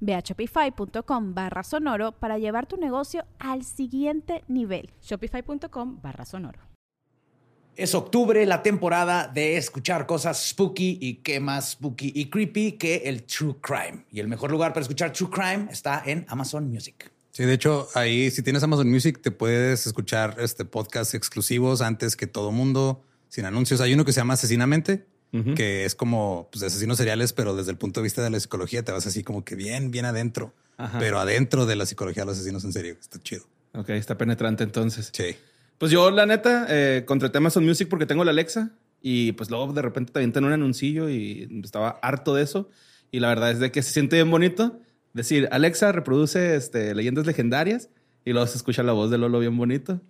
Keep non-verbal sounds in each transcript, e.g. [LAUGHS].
Ve a shopify.com barra sonoro para llevar tu negocio al siguiente nivel. Shopify.com barra sonoro. Es octubre, la temporada de escuchar cosas spooky y qué más spooky y creepy que el true crime. Y el mejor lugar para escuchar true crime está en Amazon Music. Sí, de hecho, ahí si tienes Amazon Music te puedes escuchar este podcast exclusivos antes que todo mundo, sin anuncios. Hay uno que se llama Asesinamente, que es como pues, asesinos seriales, pero desde el punto de vista de la psicología te vas así como que bien, bien adentro, pero adentro de la psicología de los asesinos en serio. Está chido. Ok, está penetrante entonces. Sí. Pues yo, la neta, eh, contraté Amazon Music porque tengo la Alexa y pues luego de repente te avientan un anuncillo y estaba harto de eso. Y la verdad es de que se siente bien bonito decir, Alexa reproduce este, leyendas legendarias y luego se escucha la voz de Lolo bien bonito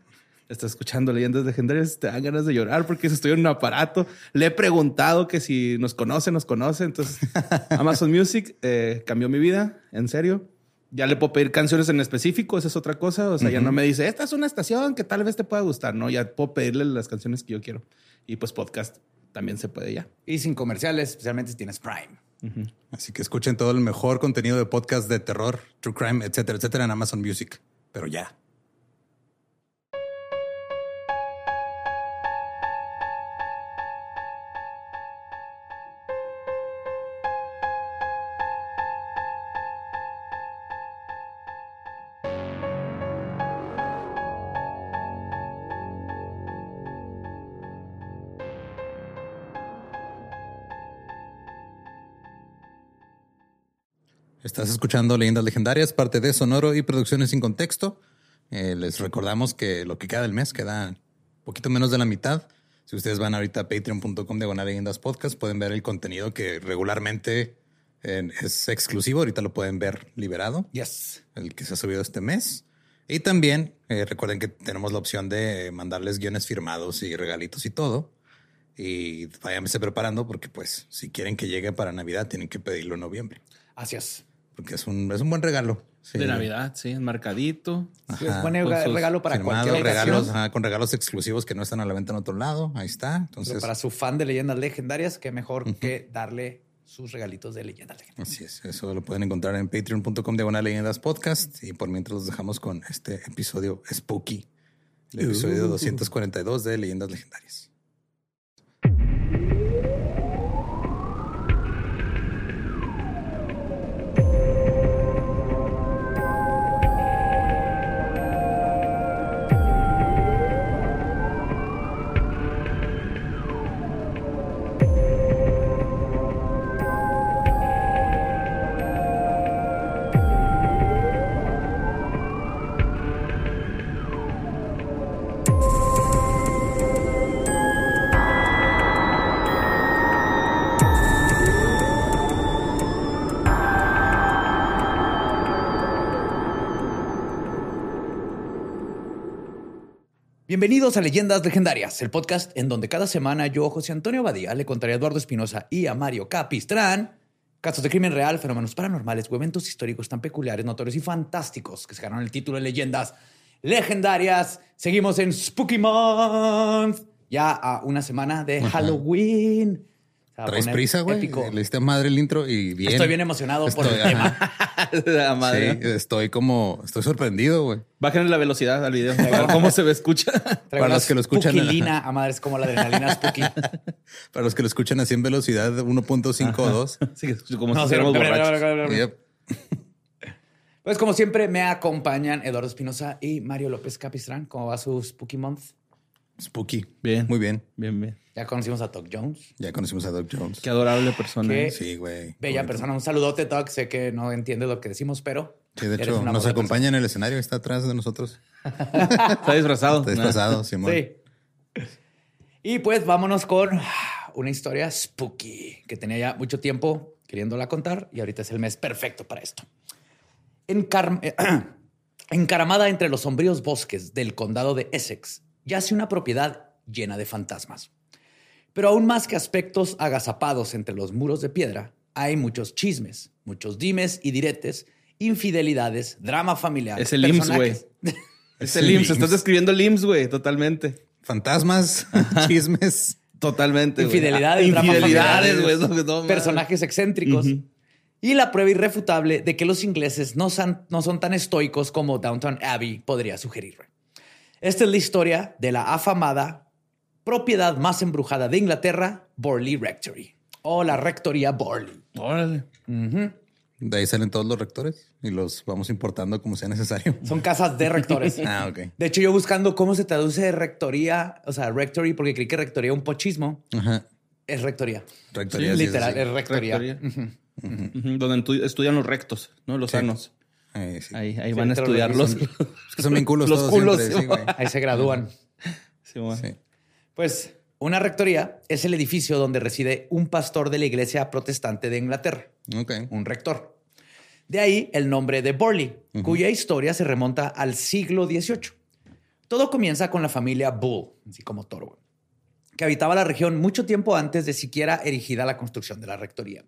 estás escuchando leyendas legendarias, te dan ganas de llorar porque estoy en un aparato. Le he preguntado que si nos conoce, nos conoce. Entonces, [LAUGHS] Amazon Music eh, cambió mi vida, en serio. Ya le puedo pedir canciones en específico, esa es otra cosa. O sea, ya no me dice, esta es una estación que tal vez te pueda gustar. No, ya puedo pedirle las canciones que yo quiero. Y pues podcast también se puede ya. Y sin comerciales, especialmente si tienes Prime. Así que escuchen todo el mejor contenido de podcast de terror, true crime, etcétera, etcétera en Amazon Music. Pero ya. Estás escuchando Leyendas Legendarias, parte de Sonoro y Producciones sin Contexto. Eh, les recordamos que lo que queda del mes queda poquito menos de la mitad. Si ustedes van ahorita a patreon.com de leyendas podcast, pueden ver el contenido que regularmente eh, es exclusivo. Ahorita lo pueden ver liberado. Yes. El que se ha subido este mes. Y también eh, recuerden que tenemos la opción de mandarles guiones firmados y regalitos y todo. Y váyanse preparando porque pues si quieren que llegue para Navidad tienen que pedirlo en noviembre. Es porque es un, es un buen regalo. De Navidad, sí, enmarcadito. Sí, es buen regalo para cualquier regalos, con regalos exclusivos que no están a la venta en otro lado. Ahí está. Entonces, para su fan de leyendas legendarias, qué mejor que darle sus regalitos de leyendas legendarias. Así es. Eso lo pueden encontrar en patreon.com de leyendas podcast. Y por mientras los dejamos con este episodio spooky, el episodio 242 uh. de leyendas legendarias. Bienvenidos a Leyendas Legendarias, el podcast en donde cada semana yo, José Antonio Badía, le contaré a Eduardo Espinosa y a Mario Capistrán casos de crimen real, fenómenos paranormales o eventos históricos tan peculiares, notorios y fantásticos que se ganaron el título de Leyendas Legendarias. Seguimos en Spooky Month, ya a una semana de Halloween. Traes prisa, güey. Le diste madre el intro y bien. Estoy bien emocionado por el tema. [LAUGHS] la madre. Sí, estoy como, estoy sorprendido, güey. Bajen la velocidad al video. Para cómo se ve, escucha. [LAUGHS] Para los que lo escuchan. Spooky a madre, es como la adrenalina spooky. [LAUGHS] Para los que lo escuchan así en velocidad 1.5 o 2. Sí, como si fuéramos borrachos. Pues como siempre me acompañan Eduardo Espinosa y Mario López Capistrán. ¿Cómo va su Spooky Month? Spooky. Bien. Muy bien. Bien, bien. Ya conocimos a Doc Jones. Ya conocimos a Doc Jones. Qué adorable persona. Qué ¿eh? Sí, güey. Bella Bonito. persona. Un saludote, Doc. Sé que no entiendes lo que decimos, pero. Sí, de hecho, nos acompaña en el escenario, está atrás de nosotros. [LAUGHS] Está disfrazado. Está disfrazado, Simón. Sí. Y pues vámonos con una historia spooky que tenía ya mucho tiempo queriéndola contar y ahorita es el mes perfecto para esto. Encar- [CLEARS THROAT] Encaramada entre los sombríos bosques del condado de Essex, yace una propiedad llena de fantasmas. Pero aún más que aspectos agazapados entre los muros de piedra, hay muchos chismes, muchos dimes y diretes, infidelidades, drama familiar. Es el IMSS, güey. [LAUGHS] Es el IMSS. Estás describiendo el IMSS, güey. Totalmente. Fantasmas, [LAUGHS] chismes. Totalmente. Infidelidades, drama Infidelidades, güey. no, personajes excéntricos. Y la prueba irrefutable de que los ingleses no son, no son tan estoicos como Downton Abbey podría sugerir. Esta es la historia de la afamada propiedad más embrujada de Inglaterra, Borley Rectory, o la Rectoría Borley. Órale. De ahí salen todos los rectores y los vamos importando como sea necesario. Son casas de rectores. [LAUGHS] Ah, ok. De hecho, yo buscando cómo se traduce rectoría, o sea, rectory, porque creí que rectoría un pochismo, Ajá. es rectoría. Rectoría. Sí, literal, sí, sí. es rectoría. Donde estu- estudian los rectos, ¿no? Los Sí. sanos. Eh, sí. Ahí, ahí Sí, van a estudiar los, revisan. [LAUGHS] Es que son bien culos Los todos culos, siempre, sí, sí, güey. Ahí se gradúan. Sí, bueno. Sí. Pues una rectoría es el edificio donde reside un pastor de la iglesia protestante de Inglaterra, Ok. un rector. De ahí el nombre de Borley, cuya historia se remonta al siglo XVIII. Todo comienza con la familia Bull, así como toro, que habitaba la región mucho tiempo antes de siquiera erigida la construcción de la rectoría.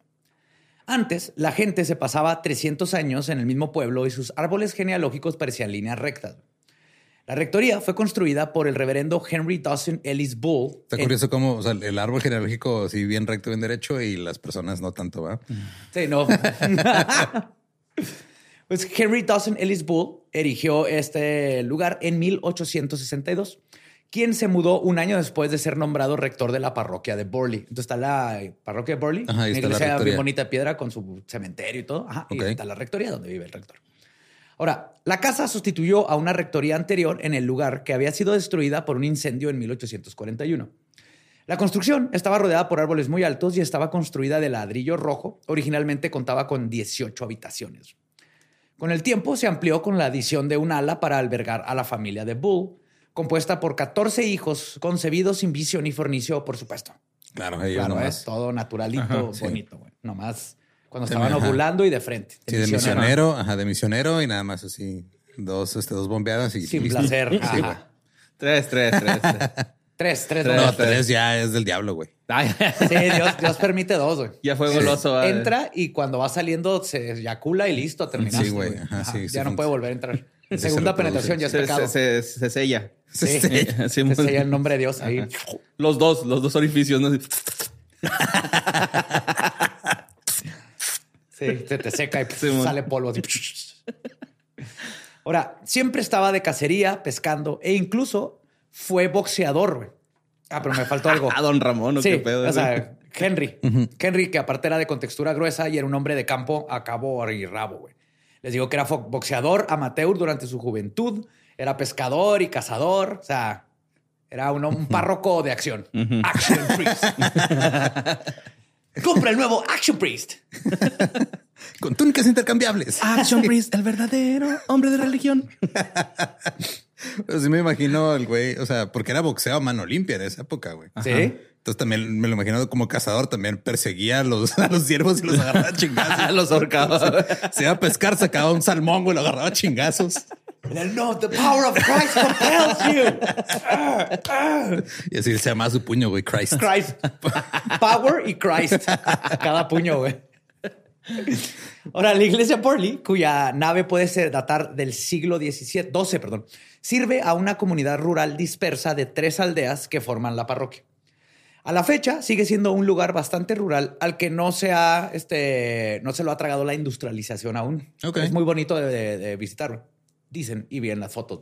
Antes, la gente se pasaba 300 años en el mismo pueblo y sus árboles genealógicos parecían líneas rectas. La rectoría fue construida por el reverendo Henry Dawson Ellis Bull. Está en- curioso cómo o sea, el árbol genealógico sí bien recto, bien derecho y las personas no tanto, ¿va? Sí, no. [LAUGHS] pues Henry Dawson Ellis Bull erigió este lugar en 1862, quien se mudó un año después de ser nombrado rector de la parroquia de Borley. Entonces está la parroquia de Ajá, ahí una iglesia bien bonita de piedra con su cementerio y todo. Ajá. Y está la rectoría donde vive el rector. Ahora, la casa sustituyó a una rectoría anterior en el lugar que había sido destruida por un incendio en 1841. La construcción estaba rodeada por árboles muy altos y estaba construida de ladrillo rojo. Originalmente contaba con 18 habitaciones. Con el tiempo se amplió con la adición de un ala para albergar a la familia de Bull, compuesta por 14 hijos concebidos sin vicio ni fornicio, por supuesto. Claro, ellos Claro, nomás. es todo naturalito, Ajá, sí. bonito, güey. Nomás cuando Sí, estaban ajá. ovulando y de frente. Sí, de misionero, ajá, de misionero y nada más así. Dos, este, dos bombeadas y Sin placer. Sí, Ajá. güey. Tres, tres, tres. tres. [LAUGHS] Tres, tres. No, tres ya es del diablo, güey. Sí, Dios, Dios permite dos, güey. ya fue goloso. Entra y cuando va saliendo se eyacula y listo, terminaste. Sí, güey. Ajá, sí, sí, ya no puede volver a entrar. Sí, se Segunda penetración ya es se, pecado. se, se- se sella. Sí, se [LAUGHS] Sí, muy- sella el nombre de Dios ahí. Los dos, los dos orificios. ¿no? [LAUGHS] Sí, se te seca y Sí, sale polvo. así. Ahora, siempre estaba de cacería, pescando e incluso fue boxeador, güey. Ah, pero me faltó algo. [LAUGHS] Ah, don Ramón, ¿o Sí, qué pedo? o sea, Henry. Henry, que aparte era de contextura gruesa y era un hombre de campo a cabo y rabo, güey. Les digo que era boxeador amateur durante su juventud, era pescador y cazador, o sea, era un, un párroco de acción. Action Priest. [LAUGHS] Compra el nuevo Action Priest. [LAUGHS] Con túnicas intercambiables. Action Priest, el verdadero hombre de religión. [LAUGHS] Pero sí me imagino el güey, o sea, porque era boxeo a mano limpia en esa época, güey. Sí. Entonces también me lo imagino como cazador, también perseguía a los, [LAUGHS] a los ciervos y los agarraba a chingazos. [LAUGHS] Los ahorcaba. Se iba a pescar, sacaba un salmón, güey, lo agarraba a chingazos. No, the power of Christ compels you. Y así se llamaba su puño, güey, Christ. Christ. Power y Christ. Cada puño, güey. Ahora, la iglesia Borley, cuya nave puede ser datar del siglo XVII, XII, perdón, sirve a una comunidad rural dispersa de tres aldeas que forman la parroquia. A la fecha sigue siendo un lugar bastante rural al que no se ha, este, no se lo ha tragado la industrialización aún. Es muy bonito de, de- de visitarlo. Dicen y bien las fotos.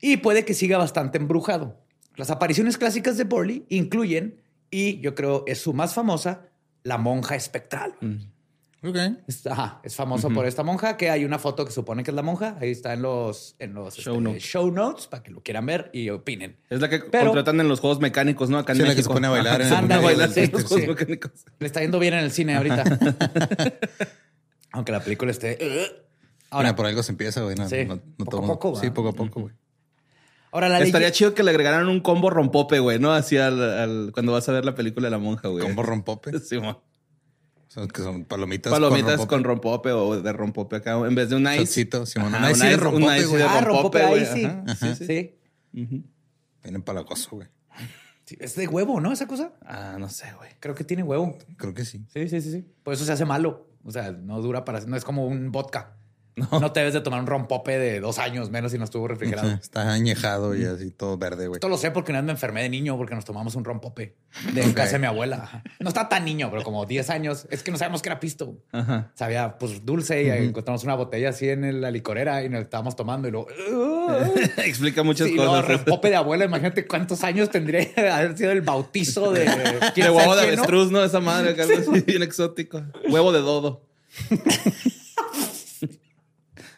Y puede que siga bastante embrujado. Las apariciones clásicas de Borley incluyen, y yo creo es su más famosa, la monja espectral. Ok. Es, ajá, es famoso por esta monja, que hay una foto que supone que es la monja. Ahí está en los, en los Show este, notes. show notes para que lo quieran ver y opinen. Es la que Pero- contratan en los juegos mecánicos, ¿no? Acá en Sí, la que se pone a bailar en Ajá, pone a bailar Sí, en los sí. juegos mecánicos. Le está yendo bien en el cine ahorita. [LAUGHS] Aunque la película esté... Ahora, Ahora, por algo se empieza, güey. No, Sí. no- no Poco a poco, Sí, poco a poco, güey. ahora la Estaría ley... chido que le agregaran un combo rompope, güey, ¿no? Así al, al- cuando vas a ver la película de la monja, güey. Combo rompope. [LAUGHS] Sí, mo. Son, que son palomitas, Palomitas con con rompope. o de rompope acá, en vez de un ice. Shotcito, Simón. Ajá, Un ice de un rompope, ice güey. de Ah, rompope, rompope ahí güey. sí. Ajá. Sí, sí. Viene empalagoso, güey. Sí, Es de huevo, ¿no? Esa cosa. Ah, no sé, güey. Creo que tiene huevo. Creo que sí. Sí, sí, sí, sí. Por eso se hace malo. O sea, no dura para... No es como un vodka. No, te debes de tomar un rompope de dos años menos si no estuvo refrigerado. Sí, [LAUGHS] Está añejado y así todo verde, güey. Esto lo sé porque una vez me enfermé de niño porque nos tomamos un rompope de casa de mi abuela. No está tan niño, pero como 10 años. Es que no sabemos que era pisto. Ajá. Sabía pues dulce y encontramos una botella así en la licorera y nos estábamos tomando y luego... [LAUGHS] Explica muchas Sí, cosas. rompope de abuela. Imagínate cuántos años tendría [LAUGHS] que haber sido el bautizo de... huevo de ¿no? avestruz, ¿no? Esa madre así, bien exótico. Huevo de dodo.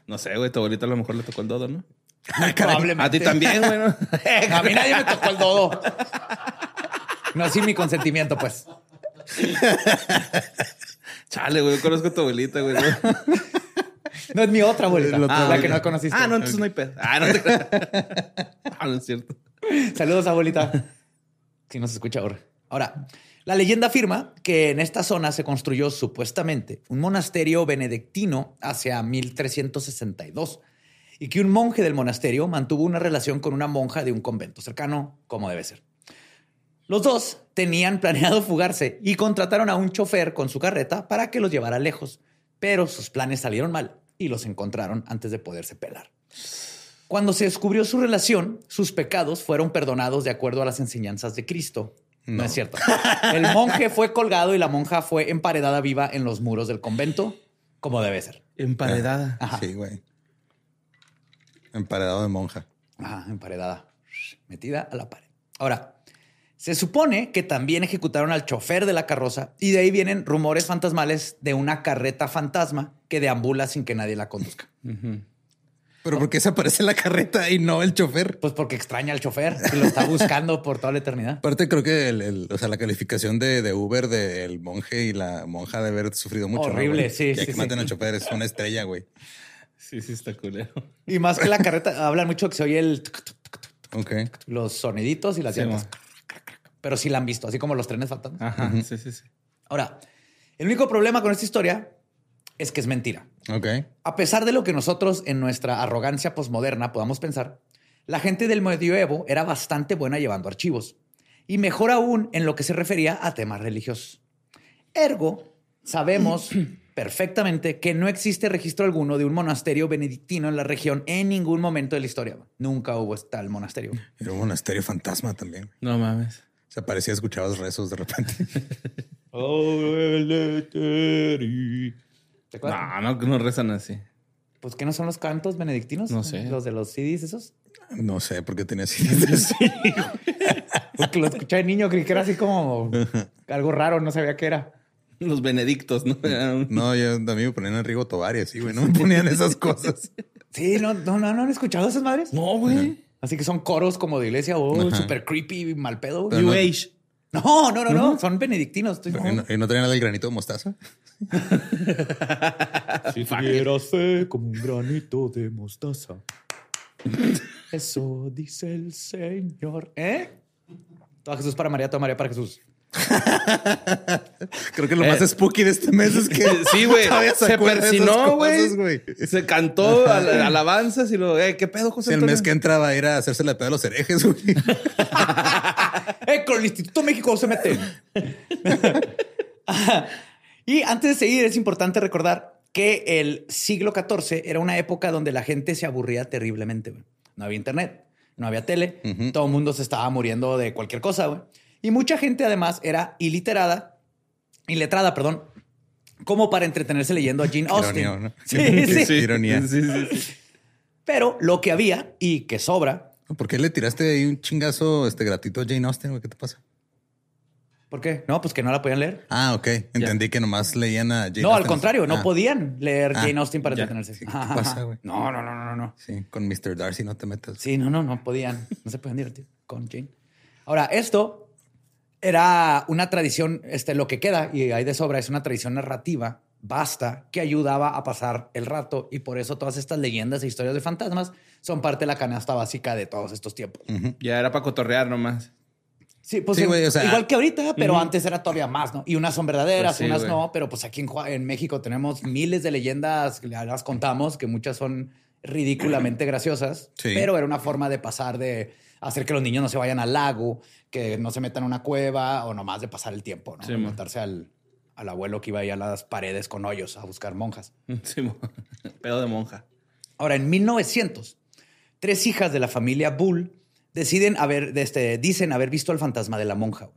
No sé, güey, tu abuelita a lo mejor le tocó el dodo, ¿no? [LAUGHS] Probablemente. A ti también, güey, ¿no? [LAUGHS] A mí nadie me tocó el dodo. No, sin mi consentimiento, pues. [LAUGHS] Chale, güey, yo conozco a tu abuelita, güey. ¿no? No es mi otra abuelita. La que no conociste. Ah, no, entonces no hay pedo. Ah, no te creas. Ah, no es cierto. Saludos, abuelita. Si nos escucha ahora. Ahora, la leyenda afirma que en esta zona se construyó supuestamente un monasterio benedictino hacia 1362 y que un monje del monasterio mantuvo una relación con una monja de un convento cercano, como debe ser. Los dos tenían planeado fugarse y contrataron a un chofer con su carreta para que los llevara lejos, pero sus planes salieron mal y los encontraron antes de poderse pelar. Cuando se descubrió su relación, sus pecados fueron perdonados de acuerdo a las enseñanzas de Cristo. No, No. es cierto. El monje fue colgado y la monja fue emparedada viva en los muros del convento, como debe ser. Emparedada. Ajá. Sí, güey. Emparedado de monja. Ajá, emparedada. Metida a la pared. Ahora, se supone que también ejecutaron al chofer de la carroza y de ahí vienen rumores fantasmales de una carreta fantasma que deambula sin que nadie la conduzca. Pero ¿por qué se aparece la carreta y no el chofer? Pues porque extraña al chofer y lo está buscando por toda la eternidad. Aparte, creo que el, el- o sea, la calificación de, de Uber del monje y la monja de haber sufrido mucho. ¿no, Horrible, sí, Ya sí, que sí. maten al chofer es una estrella, güey. Sí, sí, está culero. Y más que la carreta, hablan mucho que se oye el tuc, tuc, tuc, tuc, Ok. los soniditos y las Sí, llantas. Pero sí la han visto, así como los trenes fantasmas. Ajá, sí, sí, sí. Ahora, el único problema con esta historia es que es mentira. Ok. A pesar de lo que nosotros en nuestra arrogancia posmoderna podamos pensar, la gente del medioevo era bastante buena llevando archivos. Y mejor aún en lo que se refería a temas religiosos. Ergo, sabemos [CLEARS THROAT] perfectamente que no existe registro alguno de un monasterio benedictino en la región en ningún momento de la historia. Nunca hubo tal monasterio. Era un monasterio fantasma también. No mames. Se parecía, escuchabas rezos de repente. [LAUGHS] [LAUGHS] ¿Te acuerdas? No, no, no rezan así. Pues, ¿qué no son los cantos benedictinos? No sé. Los de los CDs esos. No sé por qué tenía así. [LAUGHS] Porque lo escuché de niño, creí que era así como algo raro, no sabía qué era. Los benedictos, ¿no? [LAUGHS] No, yo a mí me ponían en Rigo Tobar y así, güey. No me ponían esas cosas. Sí, no, no, no, no han escuchado esas madres. No, güey. Así que son coros como de iglesia o Ajá. súper creepy, mal pedo. New no- Age. No, no, no, no, son benedictinos. Estoy- ¿Y no, y no tenían nada del granito de mostaza? [LAUGHS] Si tuviera fe como un granito de mostaza. Eso dice el Señor. ¿Eh? Toda Jesús para María, toda María para Jesús. [LAUGHS] Creo que lo más spooky de este mes es que [LAUGHS] Sí, güey. todavía Se esas persinó, güey. Se cantó al- alabanzas y lo, eh, ¿qué pedo, José Sí, el mes que entraba era hacerse la pedo a los herejes, güey. ¡Eh, con el Instituto México se mete! [LAUGHS] y antes de seguir, es importante recordar que el siglo XIV era una época donde la gente se aburría terriblemente. No había internet, no había tele, todo el mundo se estaba muriendo de cualquier cosa. güey. Y mucha gente además era iliterada, iletrada, perdón, como para entretenerse leyendo a Jane Austen. Ironía, ¿no? Sí, [LAUGHS] sí. Ironía. Sí, sí, sí. Pero lo que había y que sobra ¿Por qué le tiraste ahí un chingazo este gratuito a Jane Austen, güey? ¿Qué te pasa? ¿Por qué? No, pues que no la podían leer. Ah, ok. Entendí que nomás leían a Jane No, al contrario, no Ah, podían leer Ah, Jane Austen para ya. entretenerse. Sí, ¿qué Ajá, pasa, güey? No, no, no, no, no, no. Sí, con Mr. Darcy no te metas. Sí, no, no, no podían. No se podían divertir con Jane. Ahora, esto era una tradición, este, lo que queda, y hay de sobra, es una tradición narrativa basta que ayudaba a pasar el rato y por eso todas estas leyendas e historias de fantasmas son parte de la canasta básica de todos estos tiempos. Ya era para cotorrear nomás. Sí, pues Sí, en- güey, o sea- igual que ahorita, pero antes era todavía más, ¿no? Y unas son verdaderas, Pues sí, unas güey. no, pero pues aquí en, México tenemos miles de leyendas, las contamos, que muchas son ridículamente [CLEARS THROAT] graciosas, Sí. pero era una forma de pasar de hacer que los niños no se vayan al lago, que no se metan a una cueva o nomás de pasar el tiempo, ¿no? De mo. montarse al, al abuelo que iba ahí a las paredes con hoyos a buscar monjas. [LAUGHS] Sí. [LAUGHS] Pedo de monja. Ahora, en 1900, tres hijas de la familia Bull deciden haber, este, dicen haber visto al fantasma de la monja.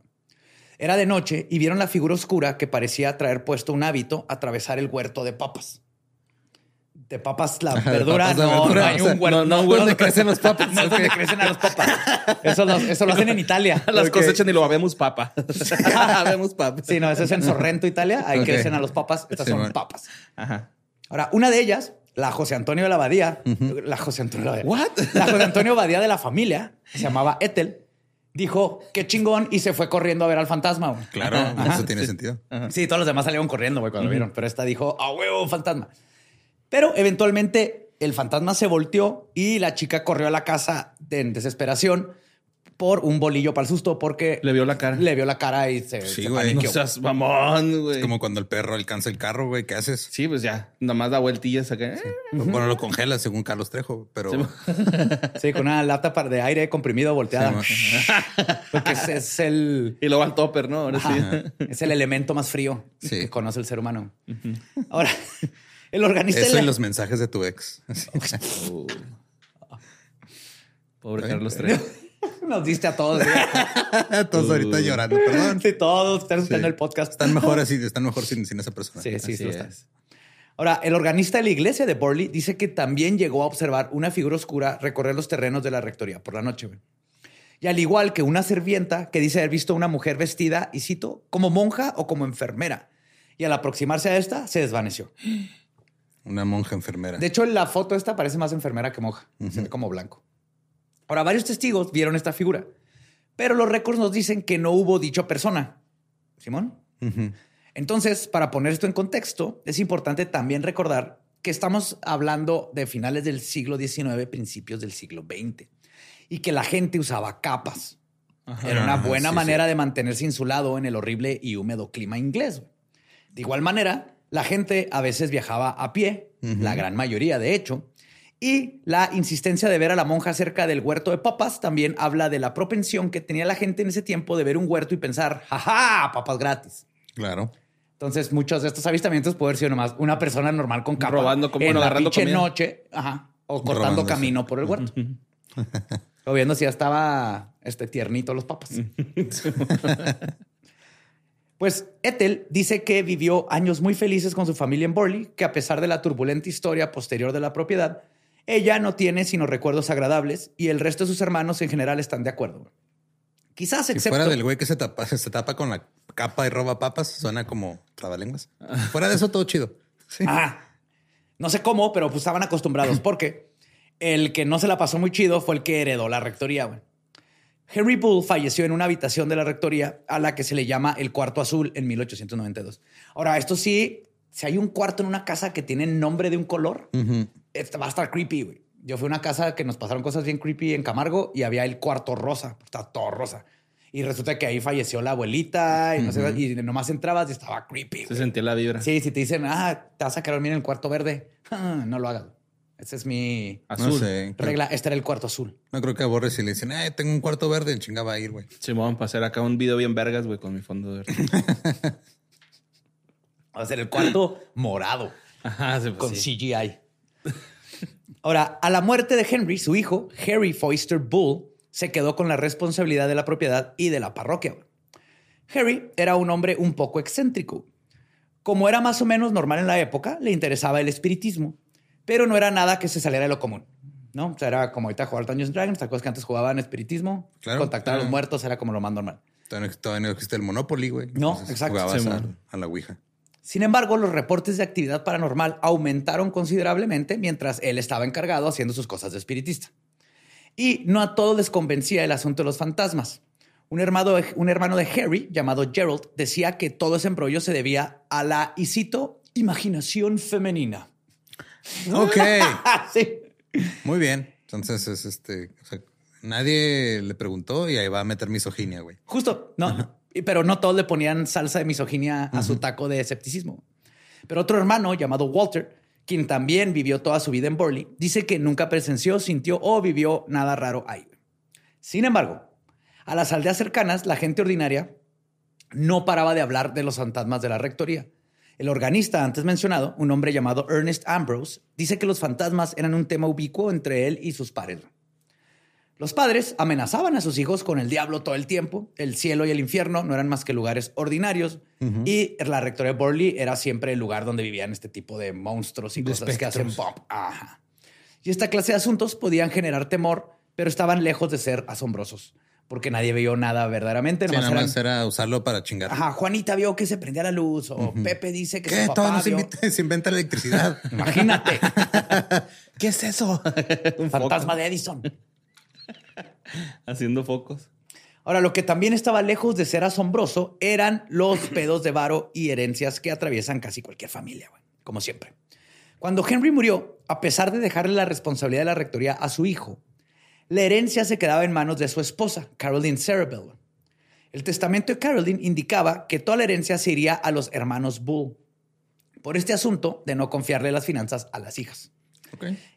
Era de noche y vieron la figura oscura que parecía traer puesto un hábito atravesar el huerto de papas. De papas la [LAUGHS] Ajá, verdura, papas la no, verdura, no hay un huerto. no, no, no, donde crecen los papas. [LAUGHS] No es donde crecen a los papas. Eso lo, eso lo hacen en Italia. [LAUGHS] Las cosechan y lo habemos papa. habemos papa. Sí, no, eso es en Sorrento, Italia. Ahí Ok. crecen a los papas. Estas Sí, son bueno. papas. Ajá. Ahora, una de ellas, la José Antonio de la Badía, la José Antonio de la Badía. What? La José Antonio Badía de la familia, se llamaba Ethel, dijo qué chingón y se fue corriendo a ver al fantasma. güey. Claro, Ajá. eso tiene sentido. Sí, todos los demás salieron corriendo, güey, cuando lo vieron, pero esta dijo, a huevo, fantasma. Pero eventualmente el fantasma se volteó y la chica corrió a la casa en desesperación por un bolillo para el susto porque Le vio la cara. le vio la cara y se, Sí, se güey. No seas mamón, güey. Es como cuando el perro alcanza el carro, güey. ¿Qué haces? Sí, pues ya. Nomás da vueltillas acá. Eh, Bueno, lo congelas según Carlos Trejo, pero Sí, con una lata para- de aire comprimido volteada. Sí, Porque es, es el, Y luego al topper, ¿no? Ahora sí. es el elemento más frío Sí. que conoce el ser humano. Ahora, el organista... eso de y la- los mensajes de tu ex. [LAUGHS] Uh. [LAUGHS] Pobre Ay, Carlos Trejo. [LAUGHS] Nos diste a todos. güey. Todos ahorita llorando, perdón. Sí, todos están escuchando Sí. el podcast. Están mejor así, están mejor sin, sin esa persona. Sí, sí, Así sí es. Ahora, el organista de la iglesia de Burley dice que también llegó a observar una figura oscura recorrer los terrenos de la rectoría por la noche. Y al igual que una servienta que dice haber visto a una mujer vestida, y cito, como monja o como enfermera. Y al aproximarse a esta, se desvaneció. Una monja enfermera. De hecho, en la foto esta parece más enfermera que monja. Se ve como blanco. Ahora, varios testigos vieron esta figura, pero los récords nos dicen que no hubo dicha persona. ¿Simón? Entonces, para poner esto en contexto, es importante también recordar que estamos hablando de finales del siglo XIX, principios del siglo XX, y que la gente usaba capas. Era una Ajá, buena sí, manera de mantenerse insulado en el horrible y húmedo clima inglés. De igual manera, la gente a veces viajaba a pie, la gran mayoría de hecho, y la insistencia de ver a la monja cerca del huerto de papas también habla de la propensión que tenía la gente en ese tiempo de ver un huerto y pensar, jaja, papas gratis. Claro. Entonces, muchos de estos avistamientos pueden haber sido nomás una persona normal con capa. Robando como- en bueno, la agarrando pinche comida. noche, ajá, o cortando Robándose. camino por el huerto. [LAUGHS] o viendo si ya estaba este tiernito los papas. [LAUGHS] [LAUGHS] pues Ethel dice que vivió años muy felices con su familia en Burley, que a pesar de la turbulenta historia posterior de la propiedad, ella no tiene sino recuerdos agradables y el resto de sus hermanos en general están de acuerdo. Quizás Si excepto... fuera del güey que se tapa, se tapa con la capa y roba papas, suena como trabalenguas. Fuera de eso, todo chido. Sí. Ah, no sé cómo, pero pues estaban acostumbrados porque el que no se la pasó muy chido fue el que heredó la rectoría. güey. Henry Bull falleció en una habitación de la rectoría a la que se le llama el cuarto azul en 1892. Ahora, esto sí, si hay un cuarto en una casa que tiene nombre de un color, este va a estar creepy. güey. Yo fui a una casa que nos pasaron cosas bien creepy en Camargo y había el cuarto rosa, está todo rosa. Y resulta que ahí falleció la abuelita y, no sé, y nomás entrabas y estaba creepy. Se sentía la vibra. Sí, si te dicen, ah, te vas a quedar dormir en el cuarto verde, [LAUGHS] no lo hagas. Esa es mi No Azul. sé. regla. Este era el cuarto azul. No creo que a Borges si le dicen, eh, tengo un cuarto verde, el chinga va a ir, güey. Simón, para hacer acá un video bien vergas, güey, con mi fondo verde. [LAUGHS] Va a ser el cuarto morado [LAUGHS] Ajá, sí, pues con sí. CGI. Ahora, a la muerte de Henry, su hijo, Harry Foister Bull, se quedó con la responsabilidad de la propiedad y de la parroquia. Harry era un hombre un poco excéntrico. Como era más o menos normal en la época, le interesaba el espiritismo, pero no era nada que se saliera de lo común. ¿no? O sea, era como ahorita jugar Dungeons and Dragons, ¿te acuerdas que antes jugaban espiritismo? Claro, Contactar a los muertos era como lo más normal. Todavía no, existe el Monopoly, güey. No, Entonces, exacto. Jugabas Sí, a, la Ouija. Sin embargo, los reportes de actividad paranormal aumentaron considerablemente mientras él estaba encargado haciendo sus cosas de espiritista. Y no a todos les convencía el asunto de los fantasmas. Un hermano, de, un hermano de Harry, llamado Gerald, decía que todo ese embrollo se debía a la, y cito, imaginación femenina. Ok, [LAUGHS] sí. muy bien. Entonces, es este. o sea, nadie le preguntó y ahí va a meter misoginia, güey. Justo, no, pero no todos le ponían salsa de misoginia a su taco de escepticismo. Pero otro hermano llamado Walter, quien también vivió toda su vida en Burley, dice que nunca presenció, sintió o vivió nada raro ahí. Sin embargo, a las aldeas cercanas, la gente ordinaria no paraba de hablar de los fantasmas de la rectoría. El organista antes mencionado, un hombre llamado Ernest Ambrose, dice que los fantasmas eran un tema ubicuo entre él y sus pares. Los padres amenazaban a sus hijos con el diablo todo el tiempo. El cielo y el infierno no eran más que lugares ordinarios. Y la rectoría de Burley era siempre el lugar donde vivían este tipo de monstruos y De cosas que hacen pop. Ajá. Y esta clase de asuntos podían generar temor, pero estaban lejos de ser asombrosos, porque nadie vio nada verdaderamente. Sí, nada eran- más era usarlo para chingar. Ajá, Juanita vio que se prendía la luz, o Pepe dice que ¿Qué? su Todo papá se, vio- invita- [LAUGHS] se inventa la electricidad. [LAUGHS] Imagínate, [LAUGHS] ¿Qué es eso? Un fantasma de Edison. Haciendo focos. Ahora, lo que también estaba lejos de ser asombroso eran los [CLEARS THROAT] pedos de varo y herencias que atraviesan casi cualquier familia, güey, como siempre. Cuando Henry murió, a pesar de dejarle la responsabilidad de la rectoría a su hijo, la herencia se quedaba en manos de su esposa, Caroline Cerebell. El testamento de Caroline indicaba que toda la herencia se iría a los hermanos Bull, por este asunto de no confiarle las finanzas a las hijas.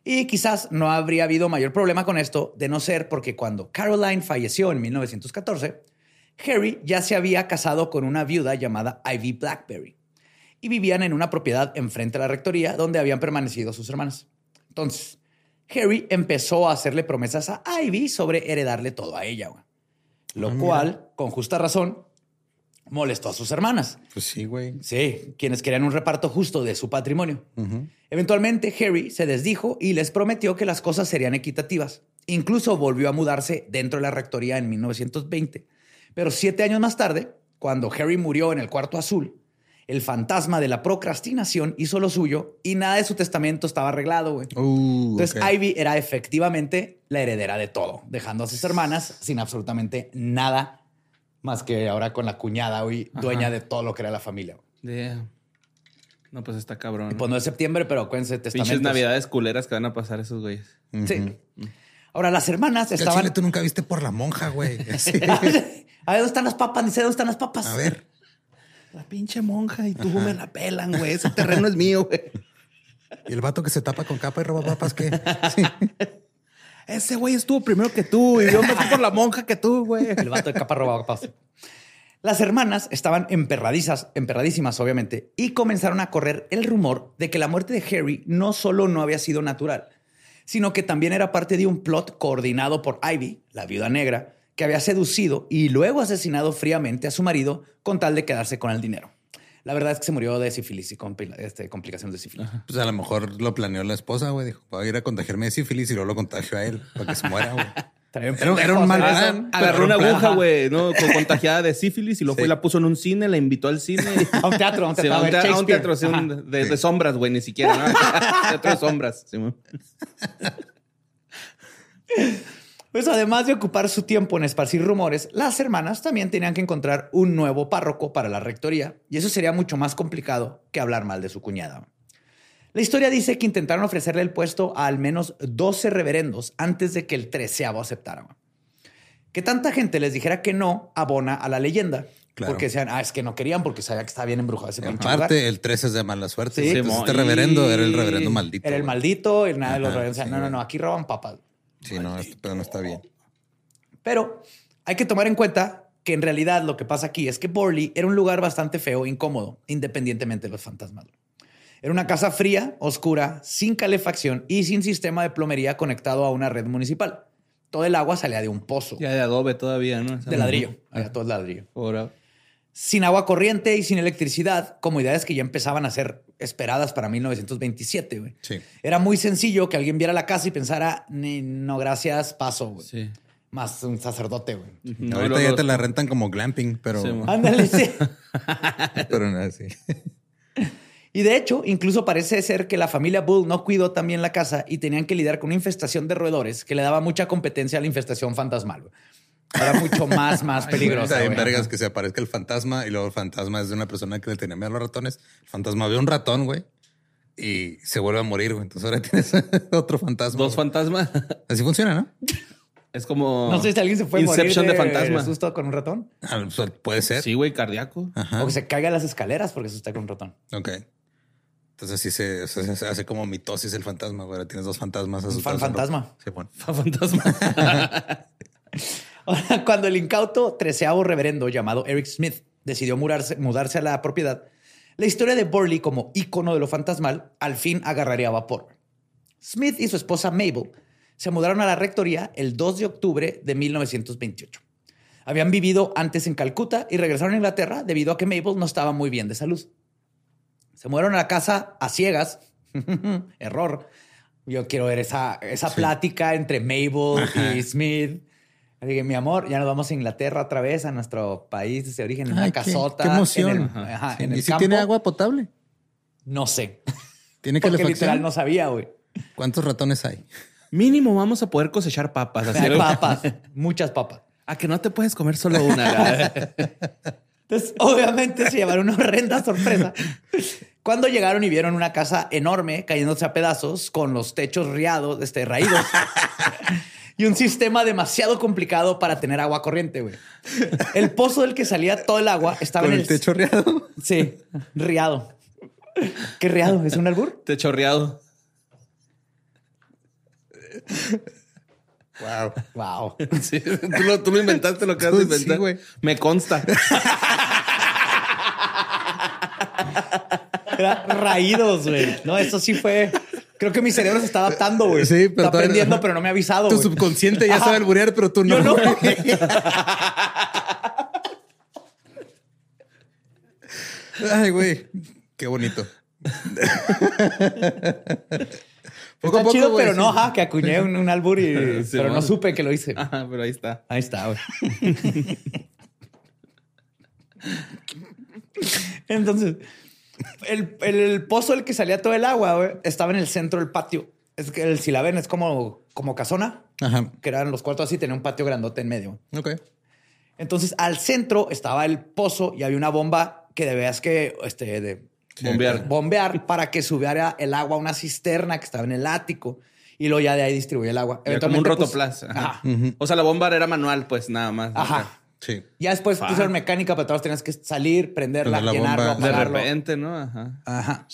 Y quizás no habría habido mayor problema con esto de no ser porque cuando Caroline falleció en 1914, Harry ya se había casado con una viuda llamada Ivy Blackberry y vivían en una propiedad enfrente de la rectoría donde habían permanecido sus hermanas. Entonces, Harry empezó a hacerle promesas a Ivy sobre heredarle todo a ella, güey. lo Ah, cual, con justa razón, molestó a sus hermanas. Pues sí, güey. Sí, quienes querían un reparto justo de su patrimonio. Eventualmente, Harry se desdijo y les prometió que las cosas serían equitativas. Incluso volvió a mudarse dentro de la rectoría en 1920. Pero siete años más tarde, cuando Harry murió en el cuarto azul, el fantasma de la procrastinación hizo lo suyo y nada de su testamento estaba arreglado, güey. Uh, Entonces. Ivy era efectivamente la heredera de todo, dejando a sus hermanas sin absolutamente nada más que ahora con la cuñada, güey, dueña de todo lo que era la familia. No, pues está cabrón. Y pues no es septiembre, pero acuérdense, Pinches testamentos. navidades culeras que van a pasar esos güeyes. Sí. Ahora, las hermanas estaban. chile tú nunca viste por la monja, güey. [LAUGHS] A ver, ¿dónde están las papas? Dice, ¿dónde están las papas? A ver. La pinche monja y tú me la pelan, güey. Ese terreno es mío, güey. [LAUGHS] ¿Y el vato que se tapa con capa y roba papas qué? Sí. Ese güey estuvo primero que tú y yo me fui por la monja que tú, güey. El vato de capa robaba papas. Las hermanas estaban emperradizas, emperradísimas, obviamente, y comenzaron a correr el rumor de que la muerte de Harry no solo no había sido natural, sino que también era parte de un plot coordinado por Ivy, la viuda negra, que había seducido y luego asesinado fríamente a su marido con tal de quedarse con el dinero. La verdad es que se murió de sífilis y compli- este, complicaciones de sífilis. Pues a lo mejor lo planeó la esposa, güey. Dijo, voy a ir a contagiarme de sífilis y luego lo contagio a él para que se muera, güey. [LAUGHS] Era un- era un pendejo mal plan. eso. Agarró una aguja, güey, ¿no? Con contagiada de sífilis y luego fue y Sí. la puso en un cine, la invitó al cine. A un teatro, a un [LAUGHS] Sí, teatro. a un a ver te- a un Shakespeare. teatro sí, un- de, de sombras, güey, ni siquiera. ¿no? [LAUGHS] teatro de sombras. Pues además de ocupar su tiempo en esparcir rumores, las hermanas también tenían que encontrar un nuevo párroco para la rectoría, y eso sería mucho más complicado que hablar mal de su cuñada. La historia dice que intentaron ofrecerle el puesto a al menos 12 reverendos antes de que el treceavo aceptara. Que tanta gente les dijera que no abona a la leyenda. Claro. Porque decían, ah, es que no querían porque sabía que estaba bien embrujado ese pinche lugar. Aparte, el 13 es de mala suerte. Sí. Entonces, este reverendo era el reverendo maldito. Era el güey. maldito y nada de los reverendos. sí, no, no, no, aquí roban papas. Sí, no, este pedo no está bien. Pero hay que tomar en cuenta que en realidad lo que pasa aquí es que Borley era un lugar bastante feo e incómodo, independientemente de los fantasmas. Era una casa fría, oscura, sin calefacción y sin sistema de plomería conectado a una red municipal. Todo el agua salía de un pozo Ya de adobe todavía, ¿no? de ladrillo. Era todo ladrillo. Ahora, Sin agua corriente y sin electricidad, comodidades que ya empezaban a ser esperadas para 1927. güey. Sí. Era muy sencillo que alguien viera la casa y pensara, "Ni- no, gracias, paso. güey". sí. más un sacerdote, güey. No, Ahorita luego- ya te la rentan como glamping, pero, Sí. Ándale, sí. [LAUGHS] pero no así. Y de hecho, incluso parece ser que la familia Bull no cuidó también la casa y tenían que lidiar con una infestación de roedores que le daba mucha competencia a la infestación fantasmal. güey. Era mucho más, más peligrosa. Está bien güey. vergas que se aparezca el fantasma y luego el fantasma es de una persona que le tenía miedo a los ratones. El fantasma ve un ratón, güey, y se vuelve a morir, güey. Entonces ahora [LAUGHS] tienes otro fantasma. Dos güey. fantasmas. Así funciona, ¿no? Es como. No sé si alguien se fue Inception morir de fantasma. susto con un ratón. Ah, puede ser. Sí, güey, cardíaco. Ajá. O que se caiga a las escaleras porque asusta con un ratón. Ok. Entonces sí se, se- se hace como mitosis el fantasma. Ahora tienes dos fantasmas. asustados fan fantasma. Sí, bueno. Fa- Fantasma. [LAUGHS] [LAUGHS] Ahora, [LAUGHS] cuando el incauto treceavo reverendo llamado Eric Smith decidió mudarse, mudarse a la propiedad, la historia de Burley como ícono de lo fantasmal al fin agarraría vapor. Smith y su esposa Mabel se mudaron a la rectoría el 2 de octubre de 1928. Habían vivido antes en Calcuta y regresaron a Inglaterra debido a que Mabel no estaba muy bien de salud. Se mudaron a la casa a ciegas. [LAUGHS] Error. Yo quiero ver esa, esa plática entre Mabel y Smith. Dije, mi amor, ya nos vamos a Inglaterra otra vez, a nuestro país de origen, en una qué- casota. qué emoción. En el, Ajá. ajá, Sí. en el ¿Y si campo. tiene agua potable? No sé. ¿Tiene [LAUGHS] Porque calefacción? literal no sabía, güey. ¿Cuántos ratones hay? Mínimo vamos a poder cosechar papas. Así, Hay ¿no? papas, [LAUGHS] muchas papas. A que no te puedes comer solo una. [LAUGHS] Entonces, obviamente se llevaron una horrenda sorpresa cuando llegaron y vieron una casa enorme cayéndose a pedazos con los techos riados, este, raídos y un sistema demasiado complicado para tener agua corriente, güey. El pozo del que salía todo el agua estaba Con en el techo riado. Sí, riado. ¿Qué riado? ¿Es un albur? Te chorreado. Wow. Wow. Sí, tú, lo, tú lo inventaste, lo acabas de Tú sí, inventar. güey. Me consta. Era raídos, güey. No, eso sí fue. Creo que mi cerebro se está adaptando, güey. Sí, pero está aprendiendo, pero no me ha avisado. Tu subconsciente ya sabe alburear, pero tú no. Yo no. [LAUGHS] Ay, güey. Qué bonito. [LAUGHS] Poco a Está poco, chido, pero sí. no, ajá, que acuñé un, un albur y, Sí, [LAUGHS] pero no supe que lo hice. Ajá, pero ahí está. Ahí está, güey. Entonces, el, el- el pozo del que salía todo el agua, güey, estaba en el centro del patio. Es que el, si la ven, es como, como casona, Ajá. que eran los cuartos así, tenía un patio grandote en medio. Ok. Entonces, al centro estaba el pozo y había una bomba que debías que, este, de Bombear. bombear para que subiera el agua a una cisterna que estaba en el ático y luego ya de ahí distribuye el agua. Era como un pues, rotoplas. Ajá. O sea, la bomba era manual, pues nada más. Ajá. Sí. Ya después Fuck. pusieron mecánica, pero todos tenías que salir, prenderla, Prender la llenarlo, bomba. De apagarlo. repente, ¿no? Ajá. Ajá.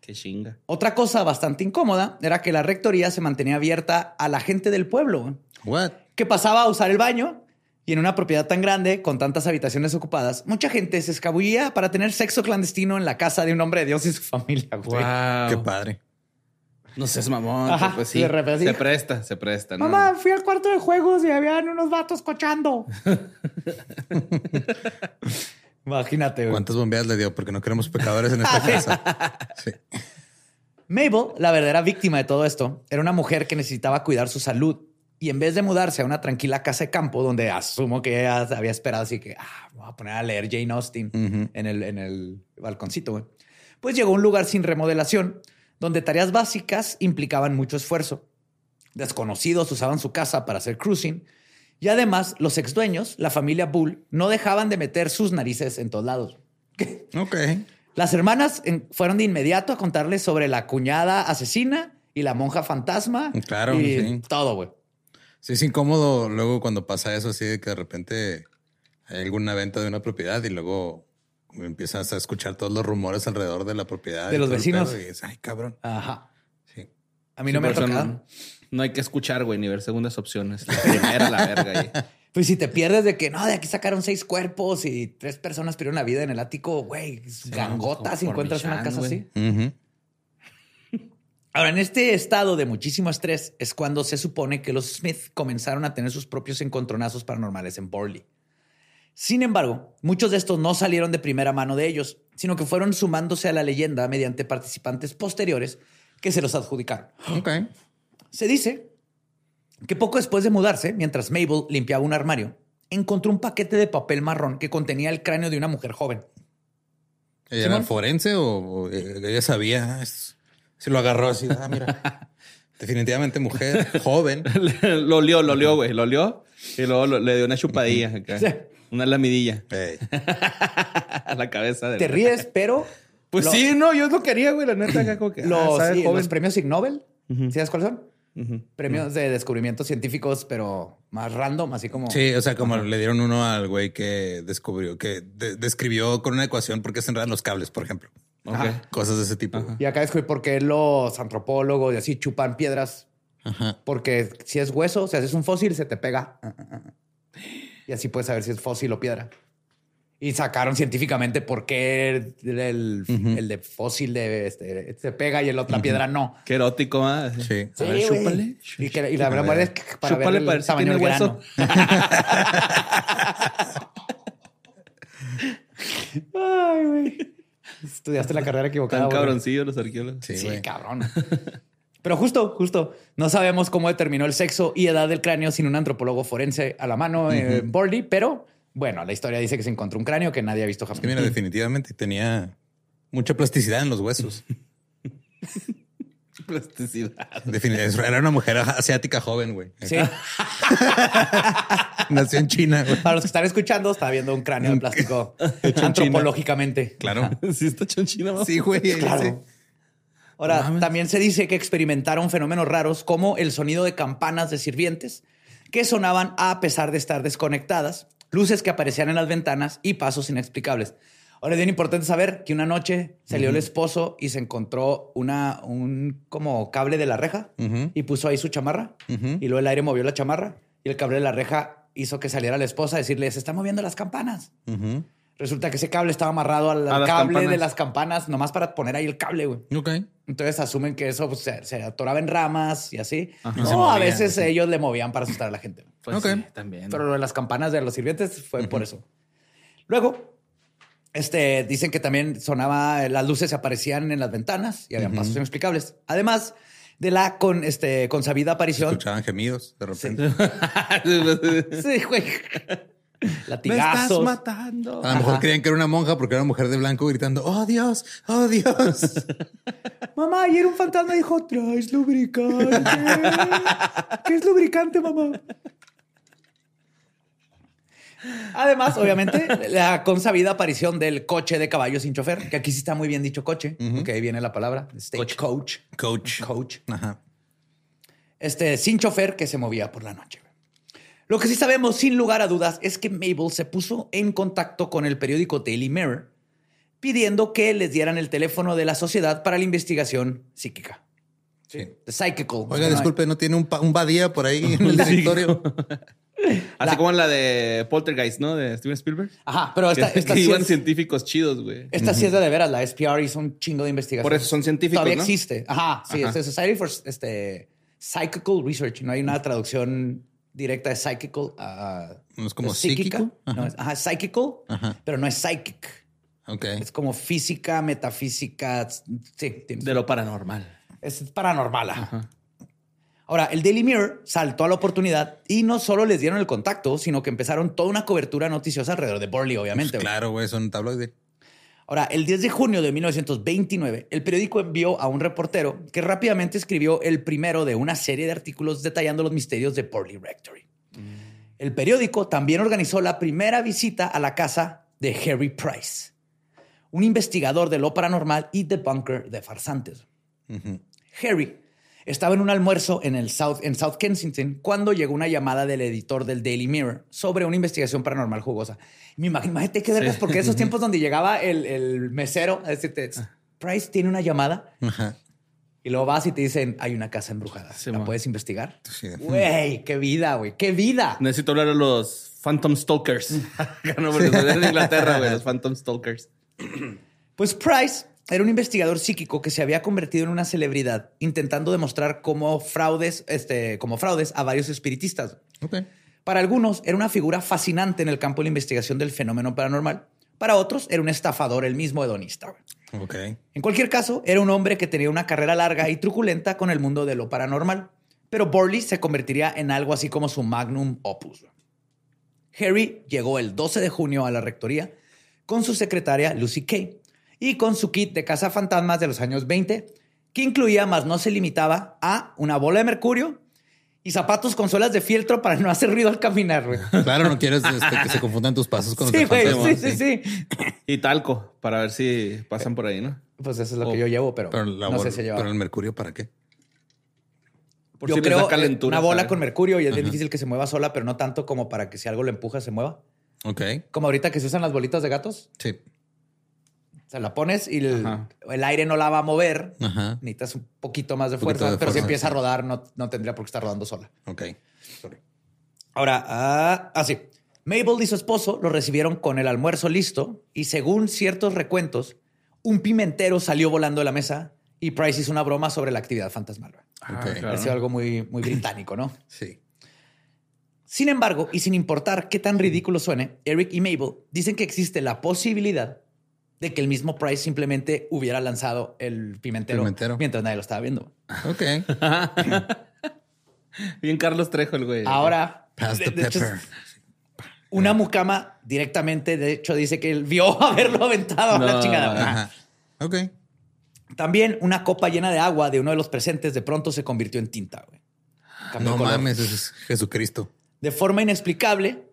Qué chinga. Otra cosa bastante incómoda era que la rectoría se mantenía abierta a la gente del pueblo, What? que pasaba a usar el baño y en una propiedad tan grande, con tantas habitaciones ocupadas, mucha gente se escabullía para tener sexo clandestino en la casa de un hombre de Dios y su familia. güey. Wow. Qué padre. No seas mamón. Ajá, pues sí. de repente, Se presta, se presta. ¿no? Mamá, fui al cuarto de juegos y habían unos vatos cochando. [LAUGHS] Imagínate, güey. ¿Cuántas bombeadas le dio? Porque no queremos pecadores en esta casa. [LAUGHS] Sí. Mabel, la verdadera víctima de todo esto, era una mujer que necesitaba cuidar su salud y en vez de mudarse a una tranquila casa de campo donde asumo que ella había esperado así que ah, me voy a poner a leer Jane Austen en, el, en el balconcito, güey. pues llegó a un lugar sin remodelación donde tareas básicas implicaban mucho esfuerzo. Desconocidos usaban su casa para hacer cruising y además los ex dueños, la familia Bull, no dejaban de meter sus narices en todos lados. [LAUGHS] Ok. Las hermanas fueron de inmediato a contarles sobre la cuñada asesina y la monja fantasma. Claro, y sí. todo, güey. Sí, es incómodo luego cuando pasa eso, así de que de repente hay alguna venta de una propiedad y luego empiezas a escuchar todos los rumores alrededor de la propiedad. De y los vecinos. Y ay, cabrón. Ajá. Sí. A mí Sí, no me ha tocado. No, no hay que escuchar, güey, ni ver segundas opciones. La primera, la verga. ahí. [LAUGHS] Pues si te pierdes de que no, de aquí sacaron seis cuerpos y tres personas perdieron la vida en el ático, güey, es gangota como si encuentras por una casa Michan, así. Ahora, en este estado de muchísimo estrés es cuando se supone que los Smith comenzaron a tener sus propios encontronazos paranormales en Borley. Sin embargo, muchos de estos no salieron de primera mano de ellos, sino que fueron sumándose a la leyenda mediante participantes posteriores que se los adjudicaron. Ok. Se dice que poco después de mudarse, mientras Mabel limpiaba un armario, encontró un paquete de papel marrón que contenía el cráneo de una mujer joven. ¿Ella era forense o, o, eh, ella sabía? Es- Se lo agarró así. Ah, mira. [LAUGHS] Definitivamente mujer, joven. [LAUGHS] lo olió, lo olió, güey. Lo olió y luego lo- le dio una chupadilla acá. Sí. Una lamidilla a [LAUGHS] la cabeza. del- Te ríes, pero Pues Lo- sí, no, yo lo quería, güey. La neta, acá como que. ah, los, sí, los premios Ig Nobel, Ujú. ¿sí sabes cuáles son? Premios de descubrimientos científicos, pero más random, así como... Sí, o sea, como le dieron uno al güey que descubrió, que de- describió con una ecuación por qué se enredan los cables, por ejemplo. Cosas de ese tipo. Y acá descubrí por qué los antropólogos y así chupan piedras. Ajá. Porque si es hueso, si haces un fósil, se te pega. Y así puedes saber si es fósil o piedra. Y sacaron científicamente por qué el, el- el de fósil de este, se pega y el otra piedra no. Qué erótico, ¿ah? Sí. A ver, Sí, güey. chúpale. Y, que- y la verdad es que para Chúpale ver el para ver tamaño tiene hueso. [LAUGHS] Ay, güey. Estudiaste la carrera equivocada. Tan güey. cabroncillos los arqueólogos. Sí, Sí, güey. cabrón. [LAUGHS] Pero justo, justo, no sabemos cómo determinó el sexo y edad del cráneo sin un antropólogo forense a la mano en Borley, pero bueno, la historia dice que se encontró un cráneo que nadie ha visto jamás. Que mira, definitivamente tenía mucha plasticidad en los huesos. [LAUGHS] Plasticidad. Definitivamente. Era una mujer asiática joven, güey. Sí. [LAUGHS] Nació en China, güey. Para los que están escuchando, está viendo un cráneo de plástico [LAUGHS] China. antropológicamente. Claro. Sí, está chonchina, ¿no? Sí, güey. Claro. sí. Ahora, también se dice que experimentaron fenómenos raros como el sonido de campanas de sirvientes que sonaban a pesar de estar desconectadas, luces que aparecían en las ventanas y pasos inexplicables. Ahora es bien importante saber que una noche salió el esposo y se encontró una, un como cable de la reja y puso ahí su chamarra y luego el aire movió la chamarra y el cable de la reja hizo que saliera la esposa a decirle, se están moviendo las campanas. Resulta que ese cable estaba amarrado al, cable de las campanas, nomás para poner ahí el cable, güey. Ok. Entonces asumen que eso pues, se, se atoraba en ramas y así. Ajá. No, a veces sí. ellos le movían para asustar a la gente. Pues Ok. sí, también. Pero lo de las campanas de los sirvientes fue por eso. Luego, este, dicen que también sonaba, las luces se aparecían en las ventanas y habían pasos inexplicables. Además de la con, este, consabida aparición. Escuchaban gemidos de repente. [LAUGHS] Sí, güey. [LAUGHS] Me estás Latigazos. matando. A lo mejor Ajá. creían que era una monja porque era una mujer de blanco gritando, oh Dios, oh Dios. [LAUGHS] Mamá, ayer un fantasma dijo, traes lubricante. ¿Qué es lubricante, mamá? Además, obviamente, la consabida aparición del coche de caballo sin chofer, que aquí sí está muy bien dicho coche, que ahí viene la palabra, stage coach. Coach. Coach. Ajá. Este, sin chofer que se movía por la noche. Lo que sí sabemos, sin lugar a dudas, es que Mabel se puso en contacto con el periódico Daily Mirror pidiendo que les dieran el teléfono de la sociedad para la investigación psíquica. Sí. The Psychical. Oiga, disculpe, ¿no tiene un, un badía por ahí en el [LAUGHS] directorio? [LAUGHS] Así La- como en la de Poltergeist, ¿no? De Steven Spielberg. Ajá, pero esta, que, esta que sí iban es, científicos chidos, güey. esta sí es de, de veras. La SPR hizo un chingo de investigación. Por eso son científicos, Todavía ¿no? existe. Ajá, sí, Ajá. es de Society for este, Psychical Research. No hay una traducción directa de psychical a... ¿No es como psíquica. psíquico? No, es, ajá, psychical, Ajá. pero no es psychic. Ok. Es como física, metafísica. Sí, De lo paranormal. es paranormal. ajá. Ahora, el Daily Mirror saltó a la oportunidad y no solo les dieron el contacto, sino que empezaron toda una cobertura noticiosa alrededor de Burley, obviamente. Pues claro, güey, son tabloide. Ahora, el 10 de junio de 1929, el periódico envió a un reportero que rápidamente escribió el primero de una serie de artículos detallando los misterios de Burley Rectory. El periódico también organizó la primera visita a la casa de Harry Price, un investigador de lo paranormal y debunker de farsantes. Harry estaba en un almuerzo en, el South, en South Kensington cuando llegó una llamada del editor del Daily Mirror sobre una investigación paranormal jugosa. Me imagino, imagínate qué vergas, porque esos [LAUGHS] tiempos donde llegaba el, el mesero a decirte, Price tiene una llamada Ajá. y luego vas y te dicen, hay una casa embrujada. Sí, ¿La ma. puedes investigar? Sí. Güey, qué vida, güey, qué vida. Necesito hablar a los Phantom Stalkers. [LAUGHS] [LAUGHS] no, porque de Inglaterra, güey. Los Phantom Stalkers. Pues Price era un investigador psíquico que se había convertido en una celebridad intentando demostrar cómo fraudes, este, como fraudes a varios espiritistas. Para algunos era una figura fascinante en el campo de la investigación del fenómeno paranormal. Para otros era un estafador, el mismo hedonista. En cualquier caso, era un hombre que tenía una carrera larga y truculenta con el mundo de lo paranormal, pero Borley se convertiría en algo así como su magnum opus. Harry llegó el 12 de junio a la rectoría con su secretaria Lucy Kay y con su kit de fantasmas de los años 20, que incluía, más no se limitaba, a una bola de mercurio y zapatos con suelas de fieltro para no hacer ruido al caminar, güey. [LAUGHS] Claro, no quieres este, que se confundan tus pasos con sí, los de Sí, sí, sí, Y talco, para ver si pasan por ahí, ¿no? Pues eso es lo que yo llevo, pero, no sé si lleva. ¿Pero el mercurio para qué? Por yo creo calentura, una bola con mercurio y es difícil que se mueva sola, pero no tanto como para que si algo lo empuja se mueva. Ok. Como ahorita que se usan las bolitas de gatos. Sí. O sea, la pones y el, aire no la va a mover. Necesitas un poquito más de fuerza, pero si empieza a rodar, no, no, tendría por qué estar rodando sola. Ok. Ahora, ah, así. Ah, Mabel y su esposo lo recibieron con el almuerzo listo y según ciertos recuentos, un pimentero salió volando de la mesa y Price hizo una broma sobre la actividad fantasmal. Ah, okay. algo muy, muy británico, ¿no? [CLEARS THROAT] Sí. Sin embargo, y sin importar qué tan ridículo suene, Eric y Mabel dicen que existe la posibilidad de que el mismo Price simplemente hubiera lanzado el pimentero, mientras nadie lo estaba viendo. Ok. [LAUGHS] Bien Carlos Trejo el güey. Ahora, una mucama directamente, de hecho, dice que él vio [LAUGHS] haberlo aventado a la chingada. Ok. También una copa llena de agua de uno de los presentes de pronto se convirtió en tinta. Güey. no mames, es Jesucristo. De forma inexplicable.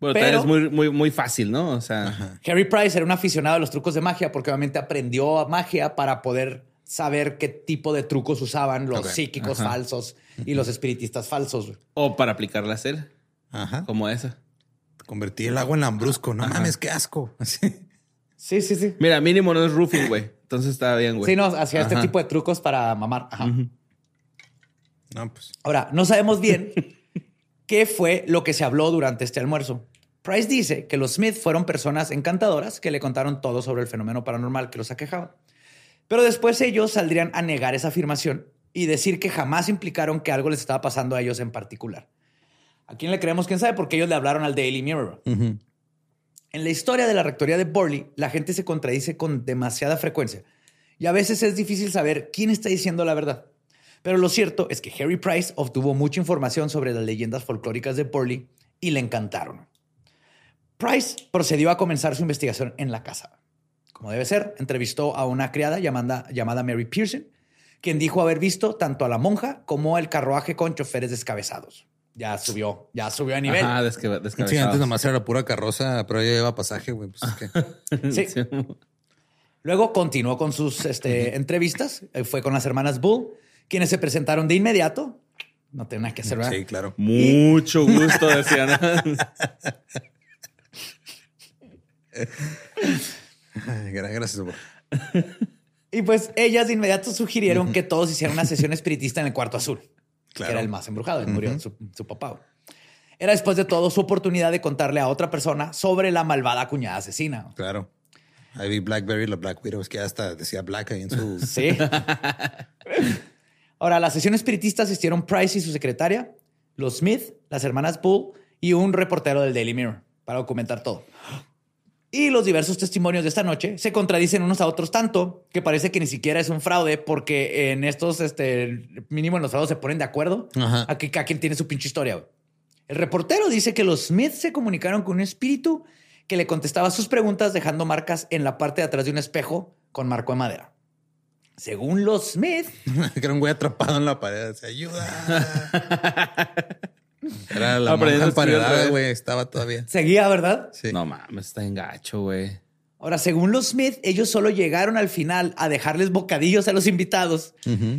Bueno, pero, es muy, muy, muy fácil, ¿no? O sea. Harry Price era un aficionado a los trucos de magia porque obviamente aprendió magia para poder saber qué tipo de trucos usaban los psíquicos falsos y los espiritistas falsos. O para aplicarla a él. Ajá. Como esa. Convertir el agua en lambrusco. No mames, qué asco. [LAUGHS] Sí, sí, sí. Mira, mínimo no es roofing, güey. Entonces está bien, güey. Sí, no, hacía este tipo de trucos para mamar. Ajá. No, pues. Ahora, no sabemos bien [LAUGHS] qué fue lo que se habló durante este almuerzo. Price dice que los Smith fueron personas encantadoras que le contaron todo sobre el fenómeno paranormal que los aquejaba. Pero después ellos saldrían a negar esa afirmación y decir que jamás implicaron que algo les estaba pasando a ellos en particular. ¿A quién le creemos? ¿Quién sabe? Porque ellos le hablaron al Daily Mirror. En la historia de la rectoría de Burley, la gente se contradice con demasiada frecuencia y a veces es difícil saber quién está diciendo la verdad. Pero lo cierto es que Harry Price obtuvo mucha información sobre las leyendas folclóricas de Burley y le encantaron. Price procedió a comenzar su investigación en la casa. Como debe ser, entrevistó a una criada llamada, llamada Mary Pearson, quien dijo haber visto tanto a la monja como el carruaje con choferes descabezados ya subió, ya subió a nivel. Ah, Sí, antes nomás era la pura carroza, pero ya lleva pasaje, güey. Pues, [LAUGHS] sí. Luego continuó con sus este, entrevistas. Fue con las hermanas Bull, quienes se presentaron de inmediato. No tenía nada que hacer, ¿verdad? Sí, claro. Mucho gusto, decían. [LAUGHS] Gracias, Y pues ellas de inmediato sugirieron que todos hicieran una sesión espiritista en el cuarto azul era el más embrujado, murió su, papá. Era después de todo su oportunidad de contarle a otra persona sobre la malvada cuñada asesina. Claro. Vi Blackberry, la Black Widow, es que hasta decía Black ahí en su. Sí. [LAUGHS] Ahora, la sesión espiritista asistieron Price y su secretaria, los Smith, las hermanas Bull y un reportero del Daily Mirror para documentar todo. Y los diversos testimonios de esta noche se contradicen unos a otros tanto que parece que ni siquiera es un fraude porque en estos, este, mínimo en los fraudes se ponen de acuerdo. Aquí cada quien tiene su pinche historia. El reportero dice que los Smith se comunicaron con un espíritu que le contestaba sus preguntas dejando marcas en la parte de atrás de un espejo con marco de madera. Según los Smith. [LAUGHS] era un güey atrapado en la pared. Se ayuda. [LAUGHS] Era la monja güey. Estaba todavía. Seguía, ¿verdad? Sí. No mames, está engacho, güey. Ahora, según los Smith, ellos solo llegaron al final a dejarles bocadillos a los invitados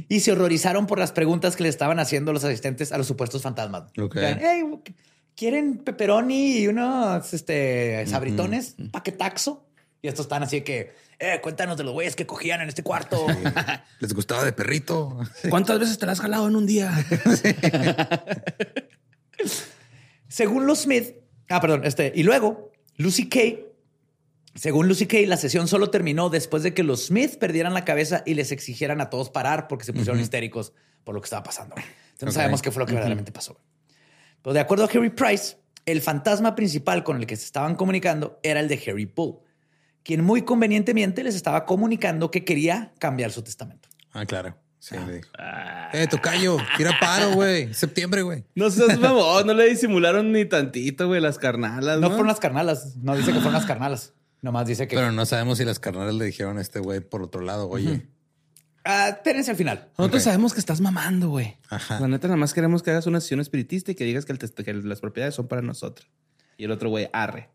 y se horrorizaron por las preguntas que le estaban haciendo los asistentes a los supuestos fantasmas. ¿Quieren pepperoni y unos este, sabritones? ¿Paquetaxo? Y estos están así que, eh, cuéntanos de los güeyes que cogían en este cuarto. [LAUGHS] Les gustaba de perrito. [LAUGHS] ¿Cuántas veces te la has jalado en un día? [LAUGHS] Según los Smith, ah, perdón, este, y luego Lucy Kay, según Lucy Kay, la sesión solo terminó después de que los Smith perdieran la cabeza y les exigieran a todos parar porque se pusieron histéricos por lo que estaba pasando. Entonces sabemos qué fue lo que verdaderamente pasó. Pero de acuerdo a Harry Price, el fantasma principal con el que se estaban comunicando era el de Harry Poole, quien muy convenientemente les estaba comunicando que quería cambiar su testamento. Ah, claro. Sí, le dijo. Eh, tocayo, tira paro, güey. Septiembre, güey. No seas mamón, no le disimularon ni tantito, güey, las carnalas. No No, fueron las carnalas. No dice que fueron las carnalas. Nomás dice que. Pero no sabemos si las carnales le dijeron a este güey por otro lado, oye. Ah, espérense al final. Nosotros sabemos que estás mamando, güey. Ajá. La neta, nada más queremos que hagas una sesión espiritista y que digas que, el que las propiedades son para nosotros. Y el otro, güey, arre.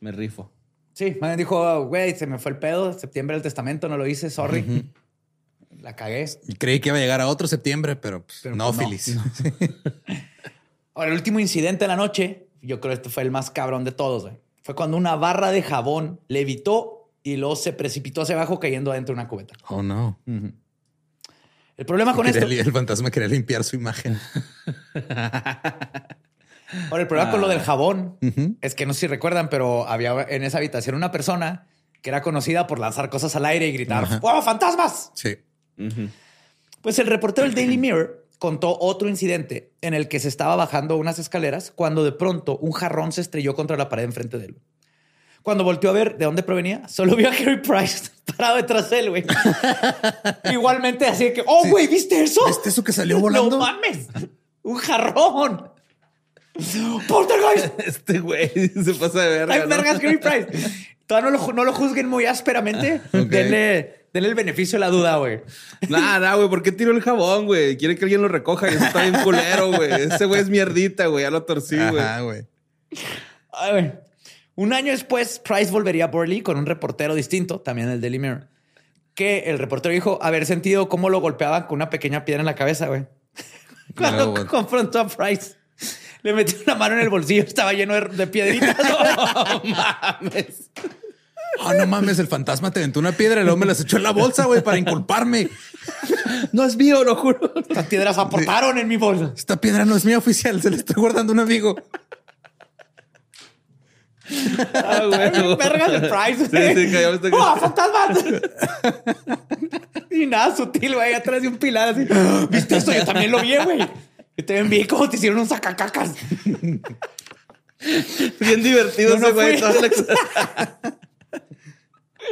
Me rifo. Sí, más bien dijo, güey, se me fue el pedo. Septiembre del testamento, no lo hice, sorry. La cagué. Y creí que iba a llegar a otro septiembre, pero, pues, Pero, no, pues, no. Phyllis. [LAUGHS] Ahora, el último incidente de la noche, yo creo que este fue el más cabrón de todos, güey. Fue cuando una barra de jabón levitó y luego se precipitó hacia abajo cayendo adentro de una cubeta. Oh, no. El problema con esto, el fantasma quería limpiar su imagen. [LAUGHS] ahora el problema con lo del jabón Ujú. es que no sé si recuerdan, pero había en esa habitación una persona que era conocida por lanzar cosas al aire y gritar. ¡Wow, fantasmas! Sí. Pues el reportero del Daily Mirror contó otro incidente en el que se estaba bajando unas escaleras cuando de pronto un jarrón se estrelló contra la pared enfrente de él. Cuando volteó a ver de dónde provenía, solo vio a Harry Price [LAUGHS] parado detrás de él, güey. [LAUGHS] Igualmente así de que, oh, güey, ¿viste eso? ¿Viste eso que salió volando? [LAUGHS] No mames, un jarrón. Poltergeist. [LAUGHS] Este güey se pasa de verga. Ay, ¿no? vergas, Harry Price. [LAUGHS] Todavía no lo, no lo juzguen muy ásperamente. Denle, denle el beneficio de la duda, güey. Nah, güey, ¿por qué tiró el jabón, güey? Quiere que alguien lo recoja y eso está bien culero, güey. Ese güey es mierdita, güey. Ya lo torcí, güey. Ajá, güey. Ay, güey. Un año después, Price volvería a Burley con un reportero distinto, también el Daily Mirror, que el reportero dijo haber sentido cómo lo golpeaban con una pequeña piedra en la cabeza, güey. [LAUGHS] Cuando No, confrontó a Price, le metió una mano en el bolsillo, estaba lleno de, de piedritas. [LAUGHS] [LAUGHS] mames. Oh, no mames, el fantasma te aventó una piedra y luego me las echó en la bolsa, güey, para inculparme. No es mío, lo juro. Estas piedras aportaron en mi bolsa. Esta piedra no es mía oficial, se la estoy guardando a un amigo. Ah, güey. Vergas de Price. Sí, sí, cayó ¡Oh, fantasmas! [LAUGHS] y nada sutil, güey, atrás de un pilar así. ¿Viste esto? Yo también lo vi, güey. Yo también vi cómo te hicieron un sacacacas. [LAUGHS] Bien divertido no ese güey. [LAUGHS]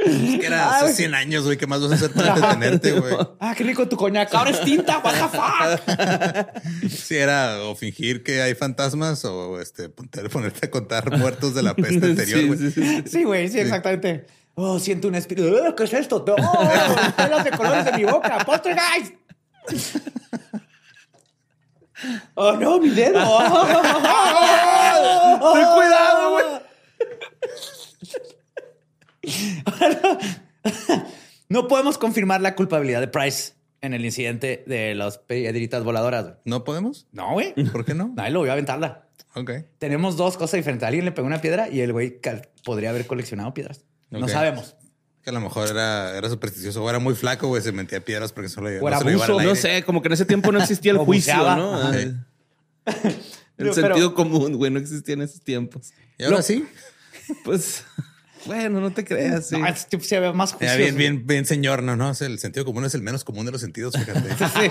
Es que era hace Ay. 100 años, güey. ¿Qué más vas a hacer para detenerte, güey? Ah, qué rico tu coñac. Ahora es tinta, what the fuck. [LAUGHS] Si era o fingir que hay fantasmas o este ponerte a contar muertos de la peste anterior, Sí, güey. sí, sí. Sí, güey, sí, exactamente. Oh, siento un espíritu. Oh, ¿Qué es esto? Oh, pelos de colores de mi boca. Poltergeist. Oh, no, mi dedo. [LAUGHS] Ten cuidado, güey. No podemos confirmar la culpabilidad de Price en el incidente de las piedritas voladoras. güey. ¿No podemos? No, güey. ¿Por qué no? Nadie lo vio aventarla. Ok. Tenemos dos cosas diferentes. Alguien le pegó una piedra y el güey cal- podría haber coleccionado piedras. No Ok. sabemos. Que a lo mejor era, era supersticioso o era muy flaco, güey. Se metía piedras porque solo O era lo al No sé, como que en ese tiempo no existía el juicio. ¿no? Ajá. Sí. El Pero- sentido común, güey, no existía en esos tiempos. Y ahora No. sí. Pues, bueno, no te creas, sí. No, este tipo se ve más Ya juicioso. bien, bien, bien, señor. No, no. es El sentido común es el menos común de los sentidos, fíjate. Entonces,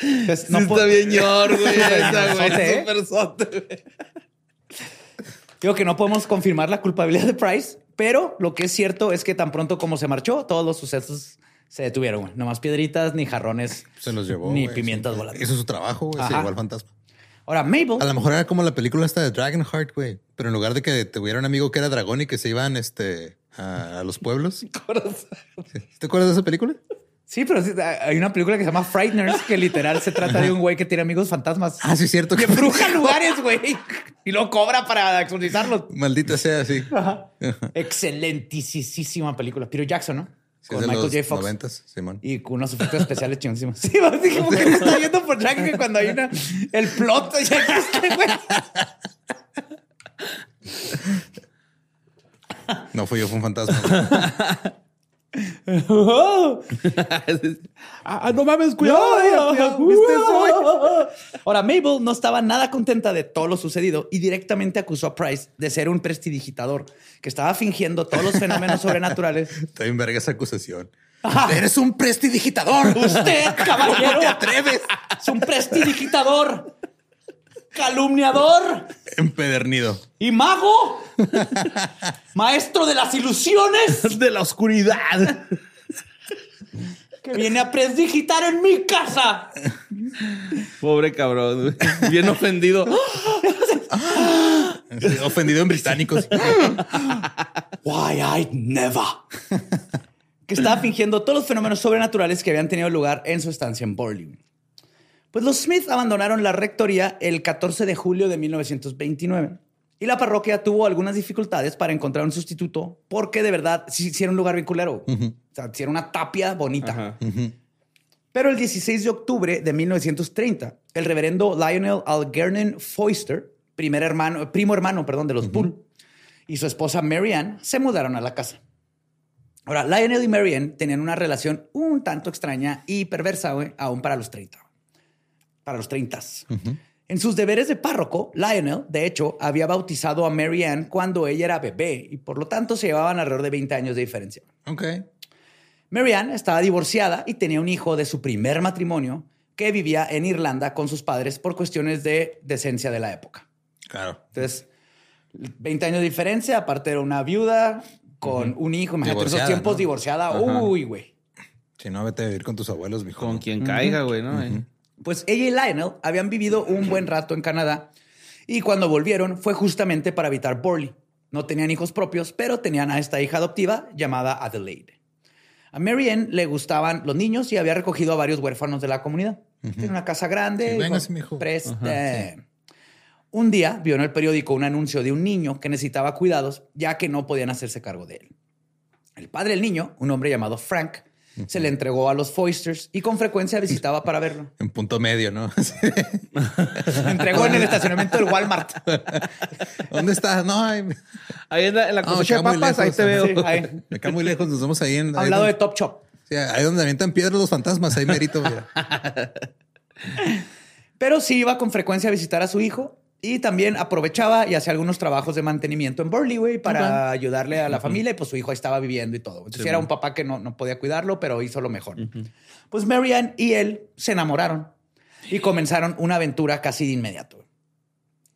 Sí no está po- bien ñor, güey, esa, güey. Sote, ¿eh? Súper sote, güey. Digo que no podemos confirmar la culpabilidad de Price, pero lo que es cierto es que tan pronto como se marchó, todos los sucesos se detuvieron. güey. No más piedritas, ni jarrones, Se los llevó. ni güey, pimientas sí. volando. Hizo su trabajo, güey. Se llevó al fantasma. Ahora, Mabel. A lo mejor era como la película esta de Dragonheart, güey. Pero en lugar de que tuviera un amigo que era dragón y que se iban este, a, a los pueblos. [LAUGHS] ¿Te acuerdas de esa película? Sí, pero sí, hay una película que se llama Frighteners, que literal se trata de un güey que tiene amigos fantasmas. Ah, sí, es cierto. Y embruja lugares, güey. Y lo cobra para exorcizarlos. Maldita sea, sí. Excelentísima película. Peter Jackson, ¿no? Sí, Con de Michael los J. Fox. noventas, Simón. Y con unos efectos especiales chingoncísimos. Sí, [LAUGHS] así como que está yendo por Jack que cuando hay una, el plot ya existe, güey. No fui yo, fue un fantasma. [LAUGHS] [LAUGHS] ah, no mames, cuidado. No, cuidado, [LAUGHS] ¿viste eso, güey? Ahora, Mabel no estaba nada contenta de todo lo sucedido y directamente acusó a Price de ser un prestidigitador que estaba fingiendo todos los fenómenos sobrenaturales. [LAUGHS] Está bien verga esa acusación. Eres un prestidigitador. Usted, caballero, ¿Cómo te atreves? es un prestidigitador. Calumniador Empedernido. y mago, maestro de las ilusiones, [LAUGHS] De la oscuridad. que viene a prestigitar en mi casa. Pobre cabrón. Bien ofendido. Sí, Ofendido en británicos. Why I never. que estaba fingiendo todos los fenómenos sobrenaturales que habían tenido lugar en su estancia en Borley. Pues los Smith abandonaron la rectoría el 14 de julio de 1929 y la parroquia tuvo algunas dificultades para encontrar un sustituto porque de verdad sí, sí era un lugar bien culero. O sea, sí era una tapia bonita. Pero el 16 de octubre de 1930, el reverendo Lionel Algernon Foister, primer hermano, primo hermano, perdón, de los Bull, y su esposa Marianne se mudaron a la casa. Ahora, Lionel y Marianne tenían una relación un tanto extraña y perversa, güey, aún para los 30. Para los 30. En sus deberes de párroco, Lionel, de hecho, había bautizado a Marianne cuando ella era bebé y por lo tanto se llevaban alrededor de 20 años de diferencia. Ok. Marianne estaba divorciada y tenía un hijo de su primer matrimonio que vivía en Irlanda con sus padres por cuestiones de decencia de la época. Claro. Entonces, 20 años de diferencia, aparte era una viuda con un hijo, imagínate, en esos tiempos ¿no? divorciada, Ajá. uy, güey. Si no, vete a vivir con tus abuelos, mijo. Con quien caiga, güey, ¿no? Eh. Pues ella y Lionel habían vivido un buen rato en Canadá y cuando volvieron fue justamente para evitar Borley. No tenían hijos propios, pero tenían a esta hija adoptiva llamada Adelaide. A Marianne le gustaban los niños y había recogido a varios huérfanos de la comunidad. Tiene una casa grande. Sí, véngase, mijo. Preste. Un día vio en el periódico un anuncio de un niño que necesitaba cuidados ya que no podían hacerse cargo de él. El padre del niño, un hombre llamado Frank, se le entregó a los Foisters y con frecuencia visitaba para verlo. En punto medio, ¿no? [LAUGHS] Sí. Entregó en el estacionamiento del Walmart. ¿Dónde estás? No, me Ahí en la, en la de papas, ahí te veo. Sí, ahí, me quedo muy lejos. Nos vemos ahí en. a ahí un lado de Top Shop. sí, ahí donde avientan piedras los fantasmas. Ahí merito. mira. [LAUGHS] Pero sí iba con frecuencia a visitar a su hijo y también aprovechaba y hacía algunos trabajos de mantenimiento en Burley, güey, para ayudarle a la familia. Y pues su hijo ahí estaba viviendo y todo. Entonces Sí, era un papá que no, no podía cuidarlo, pero hizo lo mejor. Pues Marianne y él se enamoraron y comenzaron una aventura casi de inmediato.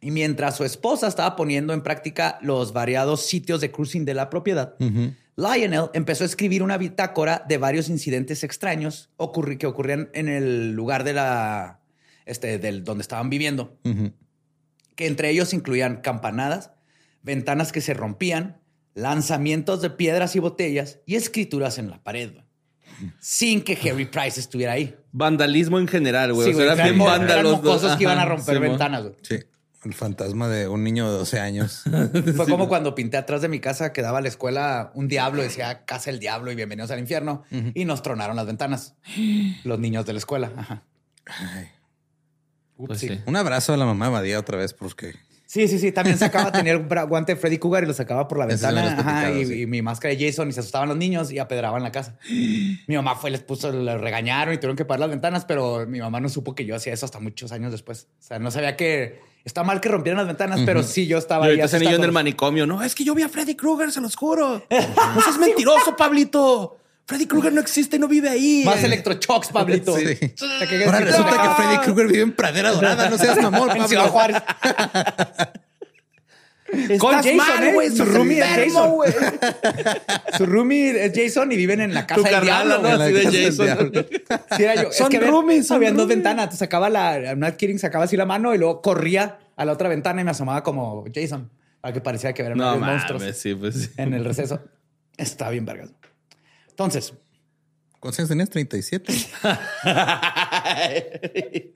Y mientras su esposa estaba poniendo en práctica los variados sitios de cruising de la propiedad, Lionel empezó a escribir una bitácora de varios incidentes extraños ocurri- que ocurrían en el lugar de la, este, del, donde estaban viviendo. Que entre ellos incluían campanadas, ventanas que se rompían, lanzamientos de piedras y botellas y escrituras en la pared, güey. sin que Harry Price estuviera ahí. Vandalismo en general, güey. Sí, o sea, güey, eran bien vándalos. dos. que iban a romper sí, ventanas. güey. Sí. El fantasma de un niño de 12 años. [LAUGHS] Fue como cuando pinté atrás de mi casa que daba a la escuela un diablo, decía casa el diablo y bienvenidos al infierno. Y nos tronaron las ventanas. Los niños de la escuela. Ajá. Ay. Pues Sí. Un abrazo a la mamá de Badía otra vez, porque Sí, sí, sí. También sacaba, tenía el bra- guante de Freddy Cougar y lo sacaba por la ventana. Ajá, y, sí. y mi máscara de Jason y se asustaban los niños y apedraban la casa. [GASPS] mi mamá fue, les puso, le regañaron y tuvieron que parar las ventanas, pero mi mamá no supo que yo hacía eso hasta muchos años después. O sea, no sabía que está mal que rompieran las ventanas, pero sí yo estaba Y ahí. ahorita ese niño en el manicomio. No, es que yo vi a Freddy Krueger, se los juro. [LAUGHS] No seas mentiroso, Pablito. Freddy Krueger no existe, no vive ahí. Más electroshocks, Pablito. Sí. Que- ahora resulta que Freddy Krueger vive en Pradera Dorada. No seas mamón, [LAUGHS] en Ciudad Pablo. Juárez. Con Jason, mal, ¿eh? güey, Su roomie es Jason. güey. [LAUGHS] Su roomie es Jason y viven en la casa Tu del carnal, diablo. ¿no? güey. Así de Jason. diablo. Sí, era yo. Son es que había- roomies, son Habían dos ventanas. Entonces sacaba la, not kidding, sacaba así la mano y luego corría a la otra ventana y me asomaba como Jason para que parecía que eran No monstruos sí, pues sí. en el receso. Está bien, vergas. Entonces, ¿Cuántos años tenías? 37. [LAUGHS]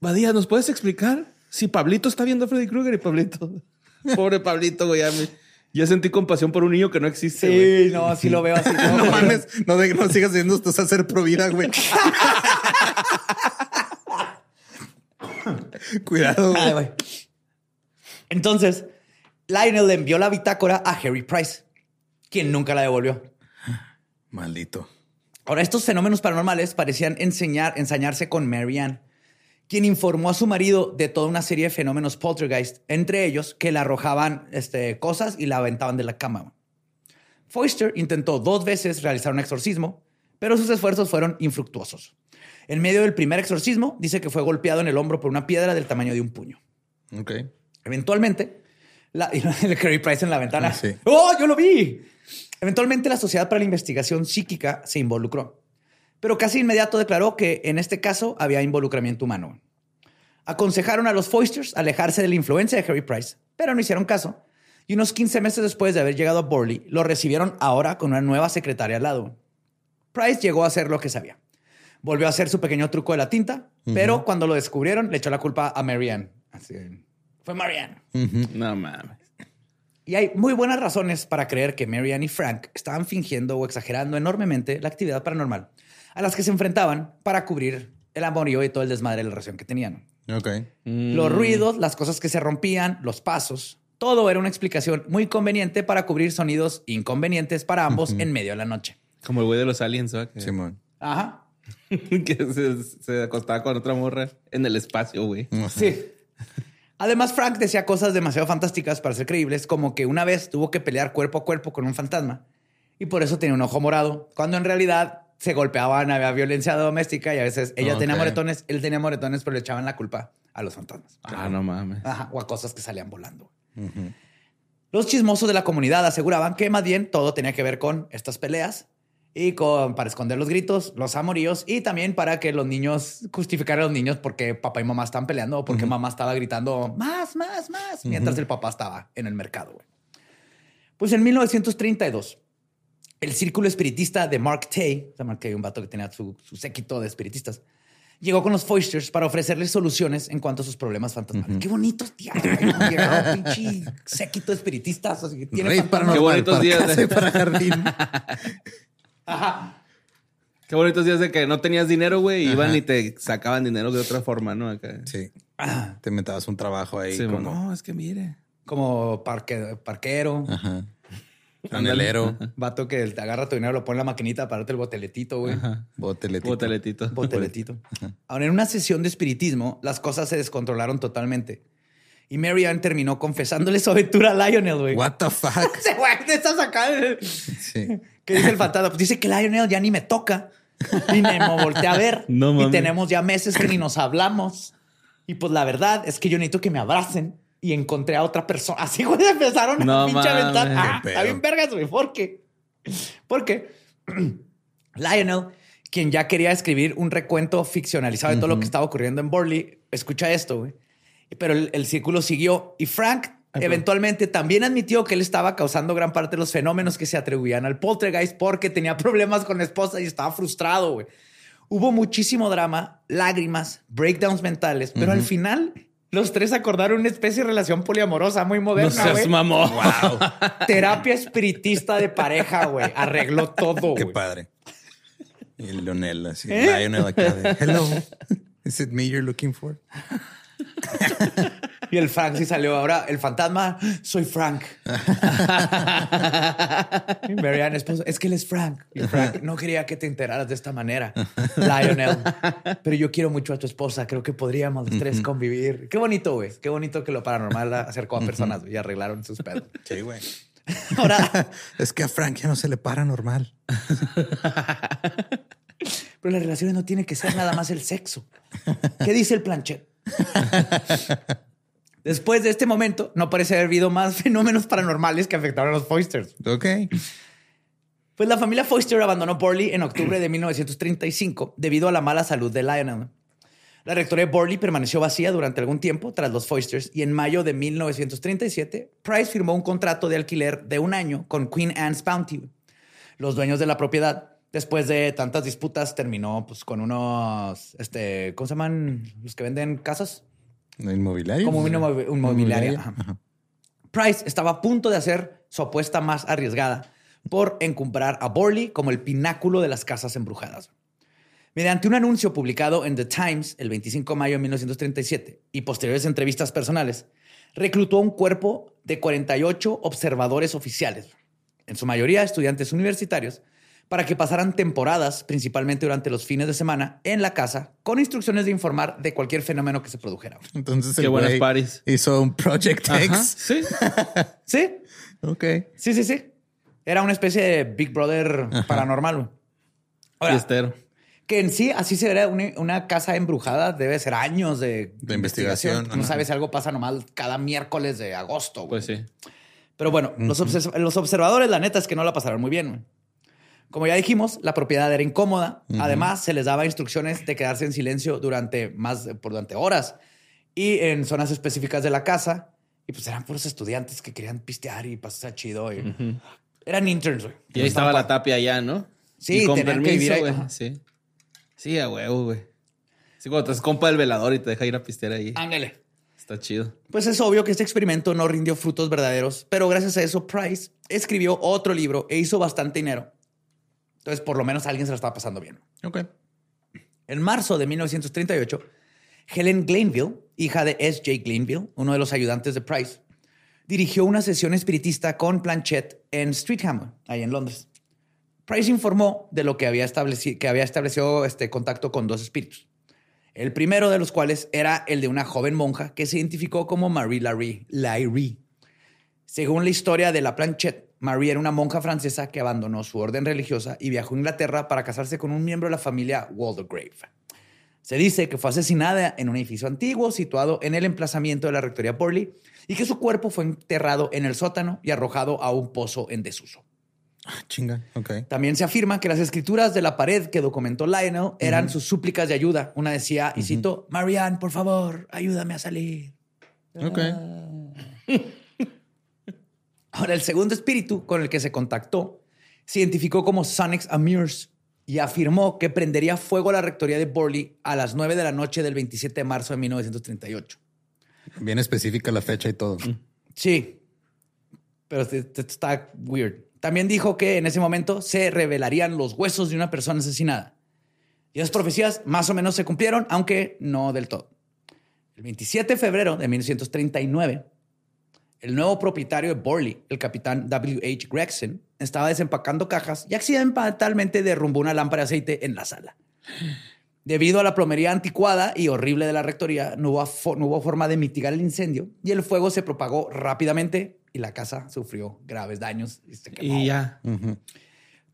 Badía, ¿nos puedes explicar si Pablito está viendo a Freddy Krueger y Pablito? [LAUGHS] Pobre Pablito, güey. Ya, sentí compasión por un niño que no existe. güey. sí, no, sí lo veo así. [LAUGHS] No mames, no, de- no sigas haciendo esto, es hacer pro vida, güey. Cuidado, güey. Ay, güey. Entonces, Lionel le envió la bitácora a Harry Price, quien nunca la devolvió. Maldito. Ahora, estos fenómenos paranormales parecían enseñar, ensañarse con Marianne, quien informó a su marido de toda una serie de fenómenos poltergeist, entre ellos que le arrojaban este, cosas y la aventaban de la cama. Foister intentó dos veces realizar un exorcismo, pero sus esfuerzos fueron infructuosos. En medio del primer exorcismo, dice que fue golpeado en el hombro por una piedra del tamaño de un puño. Ok. Eventualmente, la, y [LAUGHS] el Carey Price en la ventana. Sí. ¡Oh, yo lo vi! Eventualmente, la Sociedad para la Investigación Psíquica se involucró, pero casi inmediato declaró que en este caso había involucramiento humano. Aconsejaron a los Foisters alejarse de la influencia de Harry Price, pero no hicieron caso. Y unos 15 meses después de haber llegado a Borley, lo recibieron ahora con una nueva secretaria al lado. Price llegó a hacer lo que sabía. Volvió a hacer su pequeño truco de la tinta, pero cuando lo descubrieron, le echó la culpa a Marianne. Así, fue Marianne. No mames. Y hay muy buenas razones para creer que Marianne y Frank estaban fingiendo o exagerando enormemente la actividad paranormal a las que se enfrentaban para cubrir el amorío y todo el desmadre de la relación que tenían. Ok. Los ruidos, las cosas que se rompían, los pasos, todo era una explicación muy conveniente para cubrir sonidos inconvenientes para ambos en medio de la noche. Como el güey de los aliens, ¿verdad? Que, Simón. Ajá. [LAUGHS] que se, se acostaba con otra morra en el espacio, güey. Sí. Además, Frank decía cosas demasiado fantásticas para ser creíbles, como que una vez tuvo que pelear cuerpo a cuerpo con un fantasma y por eso tenía un ojo morado, cuando en realidad se golpeaban, había violencia doméstica y a veces ella tenía moretones, él tenía moretones, pero le echaban la culpa a los fantasmas. Ah, no mames. Ajá, o a cosas que salían volando. Los chismosos de la comunidad aseguraban que más bien todo tenía que ver con estas peleas y con para esconder los gritos, los amoríos y también para que los niños justificar a los niños porque papá y mamá estaban peleando o porque mamá estaba gritando más, más, más mientras el papá estaba en el mercado. Pues en 1932, el círculo espiritista de Mark Tay, o sea, Mark Tay, un vato que tenía su, su séquito de espiritistas, llegó con los Foisters para ofrecerles soluciones en cuanto a sus problemas fantasmales. Qué bonitos días. Llegaron pinche séquito de espiritistas. Así que tiene Rey fantasmas. Qué bonitos para días, casa eh. y para jardín. [LAUGHS] Ajá. Qué bonitos días de que no tenías dinero, güey. Iban Ajá. y te sacaban dinero de otra forma, ¿no? Acá. Sí. Te metabas un trabajo ahí Sí, como... no, es que mire. Como parque, parquero. Ajá. Vato que te agarra tu dinero, lo pone en la maquinita para darte el boteletito, güey. Boteletito. Boteletito. Boteletito. Ahora, en una sesión de espiritismo, las cosas se descontrolaron totalmente. Y Mary Ann terminó confesándole su aventura a Lionel, güey. What the fuck? [LAUGHS] Ese güey te estás acá. Sí. ¿Qué dice el fantasma? Pues dice que Lionel ya ni me toca. Ni me volteé a ver. [LAUGHS] No y mames. tenemos ya meses que ni nos hablamos. Y pues la verdad es que yo necesito que me abracen. Y encontré a otra persona. Así, güey, empezaron a No pinche mames. aventar. Ah, está bien vergas, güey. ¿Por qué? Porque [CLEARS THROAT] Lionel, quien ya quería escribir un recuento ficcionalizado de todo lo que estaba ocurriendo en Borley, escucha esto, güey. Pero el, el círculo siguió y Frank eventualmente también admitió que él estaba causando gran parte de los fenómenos que se atribuían al poltergeist porque tenía [LAUGHS] problemas con la esposa y estaba frustrado, güey. Hubo muchísimo drama, lágrimas, breakdowns mentales, pero al final los tres acordaron una especie de relación poliamorosa muy No moderna, seas mamón. [LAUGHS] Terapia espiritista de pareja, güey. Arregló todo, Qué padre. Y Lionel así. ¿Eh? Lionel acá de, Hello. Is it me you're looking for? [LAUGHS] Y el Frank sí salió. Ahora el fantasma, soy Frank. [LAUGHS] y Marianne, esposo, es que él es Frank. Y Frank, no quería que te enteraras de esta manera, Lionel. Pero yo quiero mucho a tu esposa. Creo que podríamos los tres convivir. Qué bonito, güey. Qué bonito que lo paranormal acercó a personas y arreglaron sus pedos. Sí, güey. [LAUGHS] Ahora, Es que a Frank ya no se le para normal. pero las relaciones no tienen que ser nada más el sexo. ¿Qué dice el planchet? [LAUGHS] Después de este momento, no parece haber habido más [LAUGHS] fenómenos paranormales que afectaron a los Foisters. Ok. Pues la familia Foister abandonó Borley en octubre de 1935 debido a la mala salud de Lionel. La rectoría de Borley permaneció vacía durante algún tiempo tras los Foisters y en mayo de 1937 Price firmó un contrato de alquiler de un año con Queen Anne's Bounty. Los dueños de la propiedad, después de tantas disputas, terminó pues, con unos, este, ¿cómo se llaman los que venden casas? ¿Inmobiliario? Como una. Inmobiliaria. Ajá. Price estaba a punto de hacer su apuesta más arriesgada por encumbrar a Borley como el pináculo de las casas embrujadas. Mediante un anuncio publicado en The Times el 25 de mayo de 1937 y posteriores entrevistas personales, reclutó un cuerpo de 48 observadores oficiales, en su mayoría estudiantes universitarios, para que pasaran temporadas, principalmente durante los fines de semana, en la casa, con instrucciones de informar de cualquier fenómeno que se produjera. Entonces Qué el buenas güey paris. hizo un Project Ajá. X. Sí. [LAUGHS] ¿Sí? Ok. Sí, sí, sí. Era una especie de Big Brother paranormal. güey. Ahora. Que en sí, así se ve una, una casa embrujada, debe ser años de, De investigación, No sabes si algo pasa nomás cada miércoles de agosto. güey. Pues sí. Pero bueno, los, los observadores, la neta es que no la pasaron muy bien. Como ya dijimos, la propiedad era incómoda. Además, se les daba instrucciones de quedarse en silencio durante más por durante horas y en zonas específicas de la casa. Y pues eran puros estudiantes que querían pistear y pasar chido. y- Eran interns, güey. Y ahí estaba la tapia allá, ¿no? Sí, Y con tenían que permiso, vivir ahí. güey. Ajá. Sí. Sí, a huevo, güey. Sí, cuando te haces compa del velador y te deja ir a pistear ahí. Ángale. Está chido. Pues es obvio que este experimento no rindió frutos verdaderos, pero gracias a eso Price escribió otro libro e hizo bastante dinero. Entonces, por lo menos alguien se lo estaba pasando bien. Ok. En marzo de 1938, Helen Glanville, hija de S.J. Glanville, uno de los ayudantes de Price, dirigió una sesión espiritista con Planchette en Streatham, ahí en Londres. Price informó de lo que había, establecido, que había establecido este contacto con dos espíritus. El primero de los cuales era el de una joven monja que se identificó como Marie Larry. Larry. Según la historia de la Planchette, Marie era una monja francesa que abandonó su orden religiosa y viajó a Inglaterra para casarse con un miembro de la familia Waldegrave. Se dice que fue asesinada en un edificio antiguo situado en el emplazamiento de la rectoría Borley y que su cuerpo fue enterrado en el sótano y arrojado a un pozo en desuso. Ah, chinga. Ok. También se afirma que las escrituras de la pared que documentó Lionel eran sus súplicas de ayuda. Una decía, y cito, Marianne, por favor, ayúdame a salir. Ok. [LAUGHS] Ahora, el segundo espíritu con el que se contactó se identificó como Sonics Amurs y afirmó que prendería fuego a la rectoría de Borley a las 9 de la noche del 27 de marzo de 1938. Bien específica la fecha y todo. Sí, pero esto está weird. También dijo que en ese momento se revelarían los huesos de una persona asesinada. Y esas profecías más o menos se cumplieron, aunque no del todo. El 27 de febrero de 1939, el nuevo propietario de Borley, el capitán W.H. Gregson, estaba desempacando cajas y accidentalmente derrumbó una lámpara de aceite en la sala. Debido a la plomería anticuada y horrible de la rectoría, no hubo, fo- no hubo forma de mitigar el incendio y el fuego se propagó rápidamente y la casa sufrió graves daños. Y, se quemó. Y ya.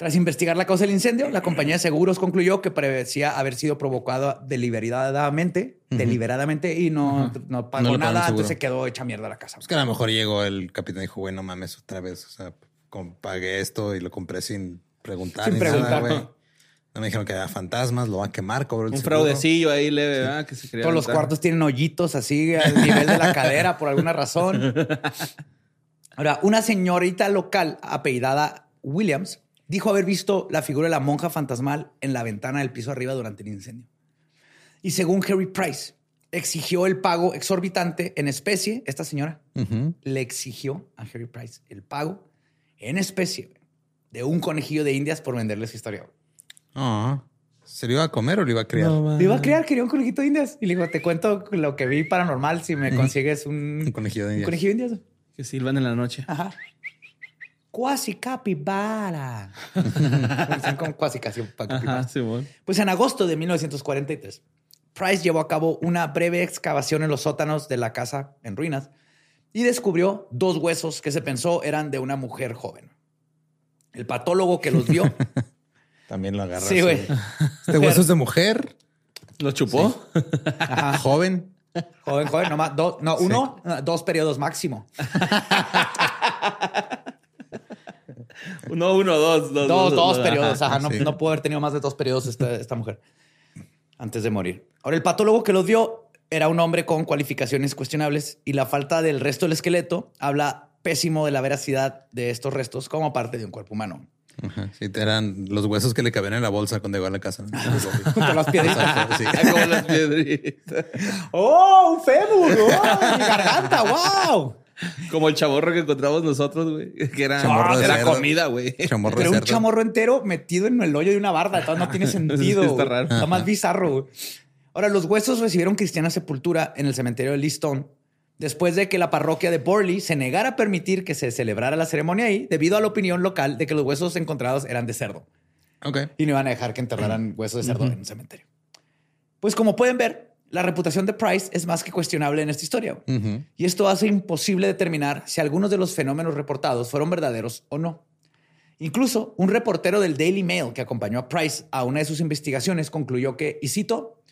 Tras investigar la causa del incendio, la compañía de seguros concluyó que parecía haber sido provocado deliberadamente, deliberadamente y no, no pagó No nada, entonces se quedó hecha mierda la casa. Es que a lo mejor llegó el capitán y dijo, güey, no mames otra vez. O sea, pagué esto y lo compré sin preguntar. Sin ni nada, preguntar. güey. No me dijeron que había fantasmas, lo va a quemar, cobró el Un seguro. fraudecillo ahí leve, ¿verdad? Que se Todos los cuartos tienen hoyitos así al nivel de la cadera por alguna razón. [LAUGHS] Ahora, una señorita local apellidada Williams dijo haber visto la figura de la monja fantasmal en la ventana del piso arriba durante el incendio. Y según Harry Price, exigió el pago exorbitante en especie. Esta señora Ujú. le exigió a Harry Price el pago en especie de un conejillo de indias por venderle su historia. Ah. ¿Se lo iba a comer o lo iba a criar? Le iba a crear, quería un conejito de indias. Y le digo, te cuento lo que vi paranormal si me consigues un, Un conejillo de un indias. conejillo de indias. Que silban en la noche. Ajá. Cuasi capibara. [LAUGHS] Como cuasi casi capibara. Ajá, Simón. Pues en agosto de 1943, Price llevó a cabo una breve excavación en los sótanos de la casa en ruinas y descubrió dos huesos que se pensó eran de una mujer joven. El patólogo que los vio. [LAUGHS] También lo agarras. sí, güey. Este hueso es de mujer, ¿Lo chupó? Ajá. joven. Joven, joven, nomás dos, no, uno, no, dos periodos máximo. [LAUGHS] No, uno, dos, dos. Dos, dos periodos. Ajá, no, sí. no pudo haber tenido más de dos periodos esta, esta mujer antes de morir. Ahora, el patólogo que los vio era un hombre con cualificaciones cuestionables y la falta del resto del esqueleto habla pésimo de la veracidad de estos restos como parte de un cuerpo humano. Ajá, Sí, eran los huesos que le cabían en la bolsa cuando llegó a la casa. [LAUGHS] A las piedritas. Sí. Como las piedritas. [LAUGHS] ¡Oh, un fémur! ¡Oh, mi garganta! ¡Wow! Como el chaborro que encontramos nosotros, güey. Que era, Chamorro de era cerdo. comida, güey. Chamorro Pero de un cerdo. chamorro entero metido en el hoyo de una barda. Entonces no tiene [LAUGHS] sentido. Está raro. Está más bizarro. güey. Ahora, los huesos recibieron cristiana sepultura en el cementerio de Liston después de que la parroquia de Borley se negara a permitir que se celebrara la ceremonia ahí debido a la opinión local de que los huesos encontrados eran de cerdo Ok. y no iban a dejar que enterraran huesos de cerdo en un cementerio. Pues como pueden ver, la reputación de Price es más que cuestionable en esta historia. Y esto hace imposible determinar si algunos de los fenómenos reportados fueron verdaderos o no. Incluso un reportero del Daily Mail que acompañó a Price a una de sus investigaciones concluyó que, y cito,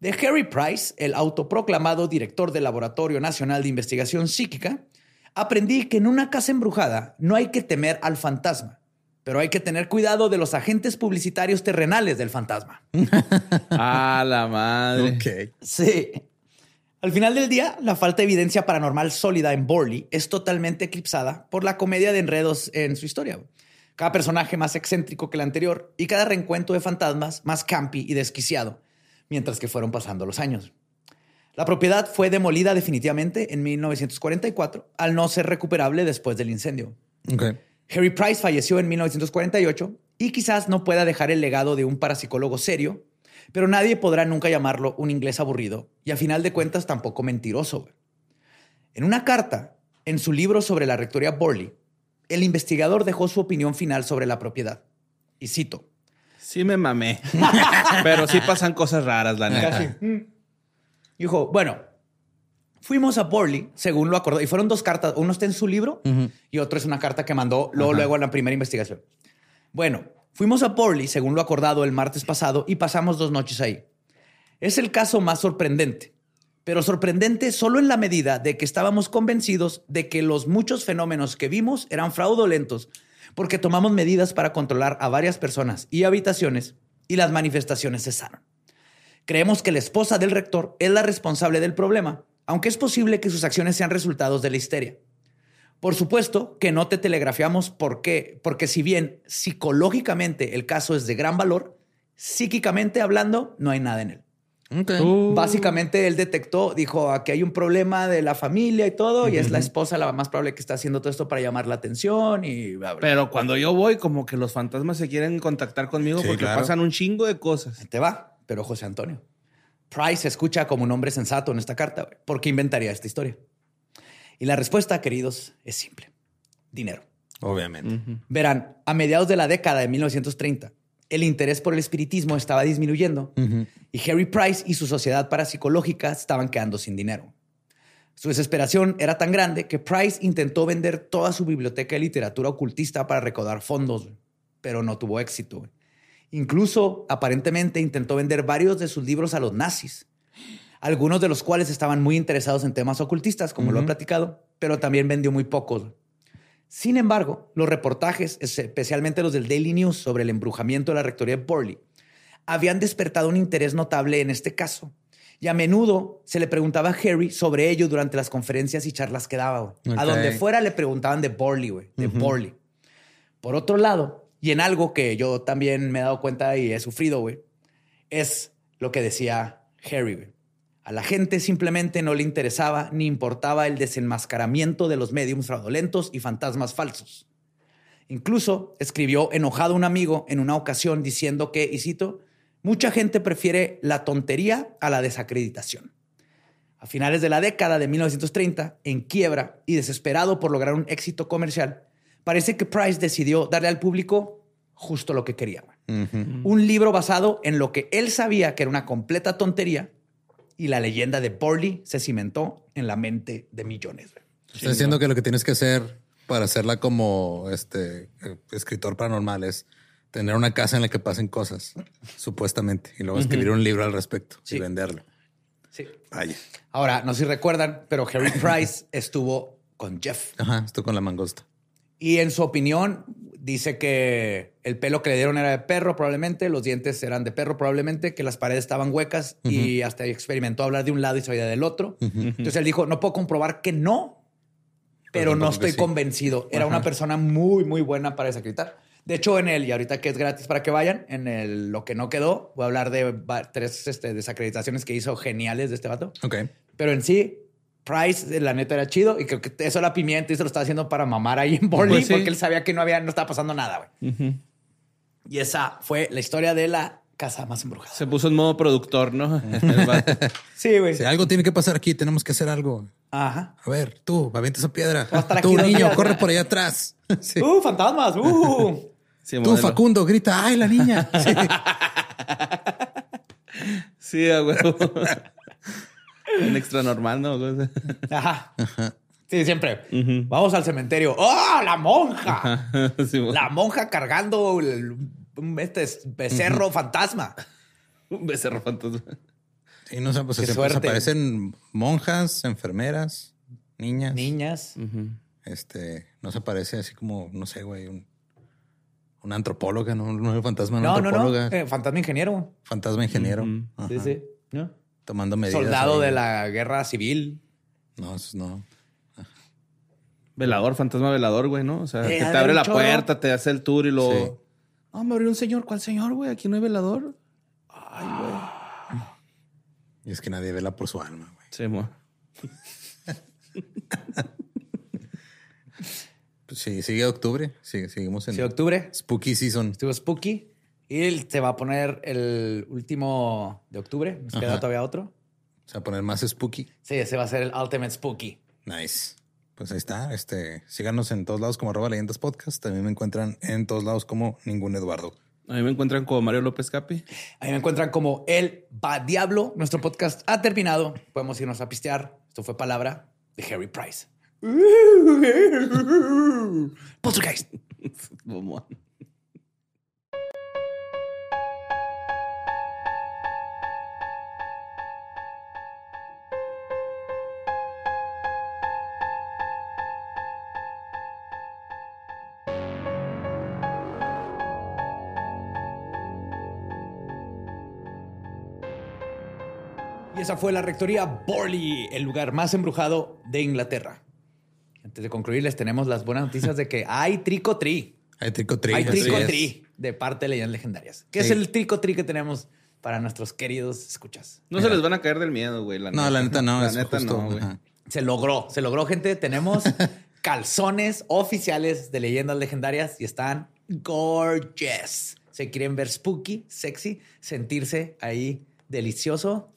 de Harry Price, el autoproclamado director del Laboratorio Nacional de Investigación Psíquica, aprendí que en una casa embrujada no hay que temer al fantasma, pero hay que tener cuidado de los agentes publicitarios terrenales del fantasma. [LAUGHS] A la madre. Ok. Sí. Al final del día, la falta de evidencia paranormal sólida en Borley es totalmente eclipsada por la comedia de enredos en su historia. Cada personaje más excéntrico que el anterior y cada reencuentro de fantasmas más campi y desquiciado, mientras que fueron pasando los años. La propiedad fue demolida definitivamente en 1944 al no ser recuperable después del incendio. Ok. Harry Price falleció en 1948 y quizás no pueda dejar el legado de un parapsicólogo serio, pero nadie podrá nunca llamarlo un inglés aburrido y a final de cuentas tampoco mentiroso. En una carta, en su libro sobre la rectoría Borley, el investigador dejó su opinión final sobre la propiedad. Y cito, Sí me mamé. [LAUGHS] Pero sí pasan cosas raras, la neta. Dijo, bueno, fuimos a Borley, según lo acordó, y fueron dos cartas. Uno está en su libro y otro es una carta que mandó luego, luego en la primera investigación. Bueno, fuimos a Borley, según lo acordado el martes pasado, y pasamos dos noches ahí. Es el caso más sorprendente, pero sorprendente solo en la medida de que estábamos convencidos de que los muchos fenómenos que vimos eran fraudulentos, porque tomamos medidas para controlar a varias personas y habitaciones y las manifestaciones cesaron. Creemos que la esposa del rector es la responsable del problema, aunque es posible que sus acciones sean resultados de la histeria. Por supuesto que no te telegrafiamos por qué, porque si bien psicológicamente el caso es de gran valor, psíquicamente hablando no hay nada en él. Ok. Básicamente él detectó, dijo, aquí hay un problema de la familia y todo, y es la esposa la más probable que está haciendo todo esto para llamar la atención y bla, bla. Pero cuando yo voy, como que los fantasmas se quieren contactar conmigo Sí, porque claro. pasan un chingo de cosas. te va. Pero José Antonio, Price se escucha como un hombre sensato en esta carta. ¿Por qué inventaría esta historia? Y la respuesta, queridos, es simple. Dinero. Obviamente. Verán, a mediados de la década de 1930, el interés por el espiritismo estaba disminuyendo y Harry Price y su sociedad parapsicológica estaban quedando sin dinero. Su desesperación era tan grande que Price intentó vender toda su biblioteca de literatura ocultista para recaudar fondos, pero no tuvo éxito. Incluso, aparentemente, intentó vender varios de sus libros a los nazis, algunos de los cuales estaban muy interesados en temas ocultistas, como lo he platicado, pero también vendió muy pocos. Sin embargo, los reportajes, especialmente los del Daily News sobre el embrujamiento de la rectoría de Borley, habían despertado un interés notable en este caso. Y a menudo se le preguntaba a Harry sobre ello durante las conferencias y charlas que daba. güey. A donde fuera le preguntaban de Borley, güey, de Borley. Por otro lado, y en algo que yo también me he dado cuenta y he sufrido, güey, es lo que decía Harry. A la gente simplemente no le interesaba ni importaba el desenmascaramiento de los mediums fraudulentos y fantasmas falsos. Incluso escribió enojado un amigo en una ocasión diciendo que, y cito, mucha gente prefiere la tontería a la desacreditación. A finales de la década de 1930, en quiebra y desesperado por lograr un éxito comercial, parece que Price decidió darle al público justo lo que quería. güey. Un libro basado en lo que él sabía que era una completa tontería y la leyenda de Borley se cimentó en la mente de millones. güey. Está diciendo que lo que tienes que hacer para hacerla como este eh, escritor paranormal es tener una casa en la que pasen cosas, supuestamente, y luego escribir un libro al respecto Sí. y venderlo. Sí. Vaya. Ahora, no sé si recuerdan, pero Harry [LAUGHS] Price estuvo con Jeff. Ajá, estoy con la mangosta. Y en su opinión, dice que el pelo que le dieron era de perro, probablemente, los dientes eran de perro, probablemente, que las paredes estaban huecas y hasta experimentó hablar de un lado y se oía del otro. Entonces él dijo: No puedo comprobar que no, pero no tampoco estoy sí. convencido. Era una persona muy, muy buena para desacreditar. De hecho, en el, y ahorita que es gratis para que vayan, en el Lo que no quedó, voy a hablar de tres este, desacreditaciones que hizo geniales de este vato. Ok. Pero en sí, Price, la neta, era chido. Y creo que eso era pimienta y se lo estaba haciendo para mamar ahí en Borley Pues sí. porque él sabía que no había, no estaba pasando nada, güey. Y esa fue la historia de la casa más embrujada. Se puso en modo productor, ¿no? [LAUGHS] Sí, güey. Si algo tiene que pasar aquí, tenemos que hacer algo. Ajá. A ver, tú, avienta esa piedra. Tú, niño, corre por allá atrás. [LAUGHS] Sí. Uh, fantasmas. Uh. Sí, Tú. Facundo, grita, ¡ay, la niña! [LAUGHS] Sí. Sí, a huevo. Un extra normal, ¿no? Ajá. Sí, siempre. Vamos al cementerio. ¡Oh, la monja! [LAUGHS] Sí, La monja cargando el- un este becerro fantasma. Un becerro fantasma. Sí, no sé, pues se aparecen monjas, enfermeras, niñas. Niñas. Este, no se parece así como, no sé, güey, un, una antropóloga, no, no el fantasma, una No, no, no. antropóloga, Eh, fantasma ingeniero. fantasma ingeniero. Sí, sí. ¿No? Tomando medidas. Soldado ahí. de la guerra civil. No, eso no. Velador, fantasma velador, güey, ¿no? O sea, Eh, que te abre la puerta, te hace el tour y luego. Sí. Ah, me abrió un señor. ¿Cuál señor, güey? Aquí no hay velador. Ay, güey. Y es que nadie vela por su alma, güey. Sí, mo. [LAUGHS] Pues sí, sigue octubre, sigue, seguimos en Sí, octubre. Spooky Season. Estuvo Spooky. Y él se va a poner el último de octubre. Nos queda Ajá. todavía otro. O sea, poner más Spooky. Sí, ese va a ser el Ultimate Spooky. Nice. Pues ahí está. Este, síganos en todos lados como arroba leyendas podcast. También me encuentran en todos lados como ningún Eduardo. A mí me encuentran como Mario López Capi. Ahí me encuentran como El Va Diablo. Nuestro podcast ha terminado. Podemos irnos a pistear. Esto fue palabra de Harry Price. [LAUGHS] Poltergeist. Esa fue la rectoría Borley, el lugar más embrujado de Inglaterra. Antes de concluir, les tenemos las buenas noticias de que hay tricotri. Hay tricotri. Hay tricotri de parte de leyendas legendarias. ¿Qué Sí. es el tricotri que tenemos para nuestros queridos escuchas? No se les van a caer del miedo, güey. La No, la neta no, La es neta justo. no, güey. ajá. Se logró, se logró, gente. Tenemos [LAUGHS] calzones oficiales de leyendas legendarias y están gorgeous. Se quieren ver spooky, sexy, sentirse ahí delicioso,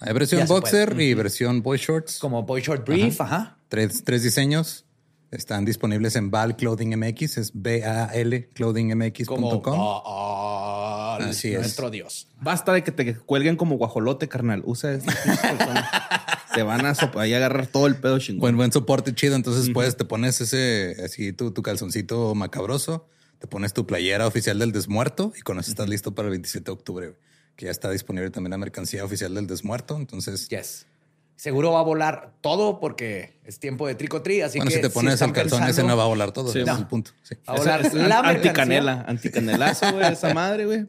Hay versión boxer y versión boy shorts. como boy short brief, ajá. Tres, tres diseños. Están disponibles en Val Clothing MX. Es B-A-L clothingmx.com. ah, ah, Así es. nuestro Dios. Basta de que te cuelguen como guajolote, carnal. Usa este. [LAUGHS] Te van a ahí agarrar todo el pedo chingón. Buen, buen soporte chido. Entonces, pues te pones ese, así tu, tu calzoncito macabroso, te pones tu playera oficial del desmuerto y con eso estás listo para el 27 de octubre, güey, que ya está disponible también la mercancía oficial del desmuerto. Entonces, Yes. Seguro va a volar todo porque es tiempo de tricotri, así bueno, que si te pones están el calzón, ese pensando- no va a volar todo. Sí, ese no. es el punto. Sí. Va a volar Es la mercancía. anticanela, anticanelazo, güey, esa madre, güey.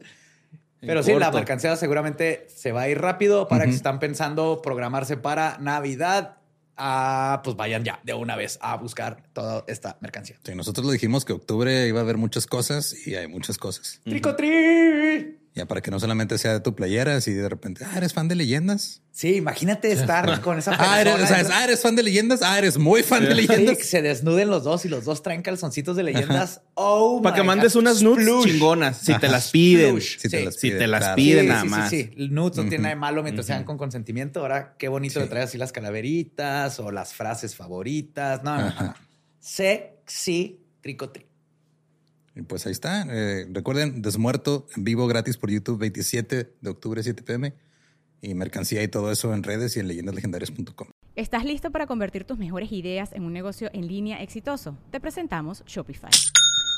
Pero sí, la mercancía seguramente se va a ir rápido para que si están pensando programarse para Navidad. ah, pues vayan ya de una vez a buscar toda esta mercancía. Sí, nosotros lo dijimos que octubre iba a haber muchas cosas y hay muchas cosas. ¡Tricotri! Ya para que no solamente sea de tu playera, así de repente, ah, eres fan de leyendas. Sí, imagínate estar con esa persona. Ah, eres, o sea, es- ah, eres fan de leyendas. Ah, eres muy fan de Sí, leyendas. que se desnuden los dos y los dos traen calzoncitos de leyendas. Oh, Para que mandes God. unas nudes Splush. chingonas, si te las piden. Si te Sí. las Si piden, te las claro. piden Sí, nada sí, más. Sí, sí. El nudes no tiene nada de malo mientras sean con consentimiento. Ahora, qué bonito Sí. de traer así las calaveritas o las frases favoritas. No, no, no. Sexy tricotri. Y pues ahí está. Eh, recuerden, Desmuerto en vivo gratis por YouTube 27 de octubre 7 pm. Y mercancía y todo eso en redes y en leyendaslegendarias.com. ¿Estás listo para convertir tus mejores ideas en un negocio en línea exitoso? Te presentamos Shopify.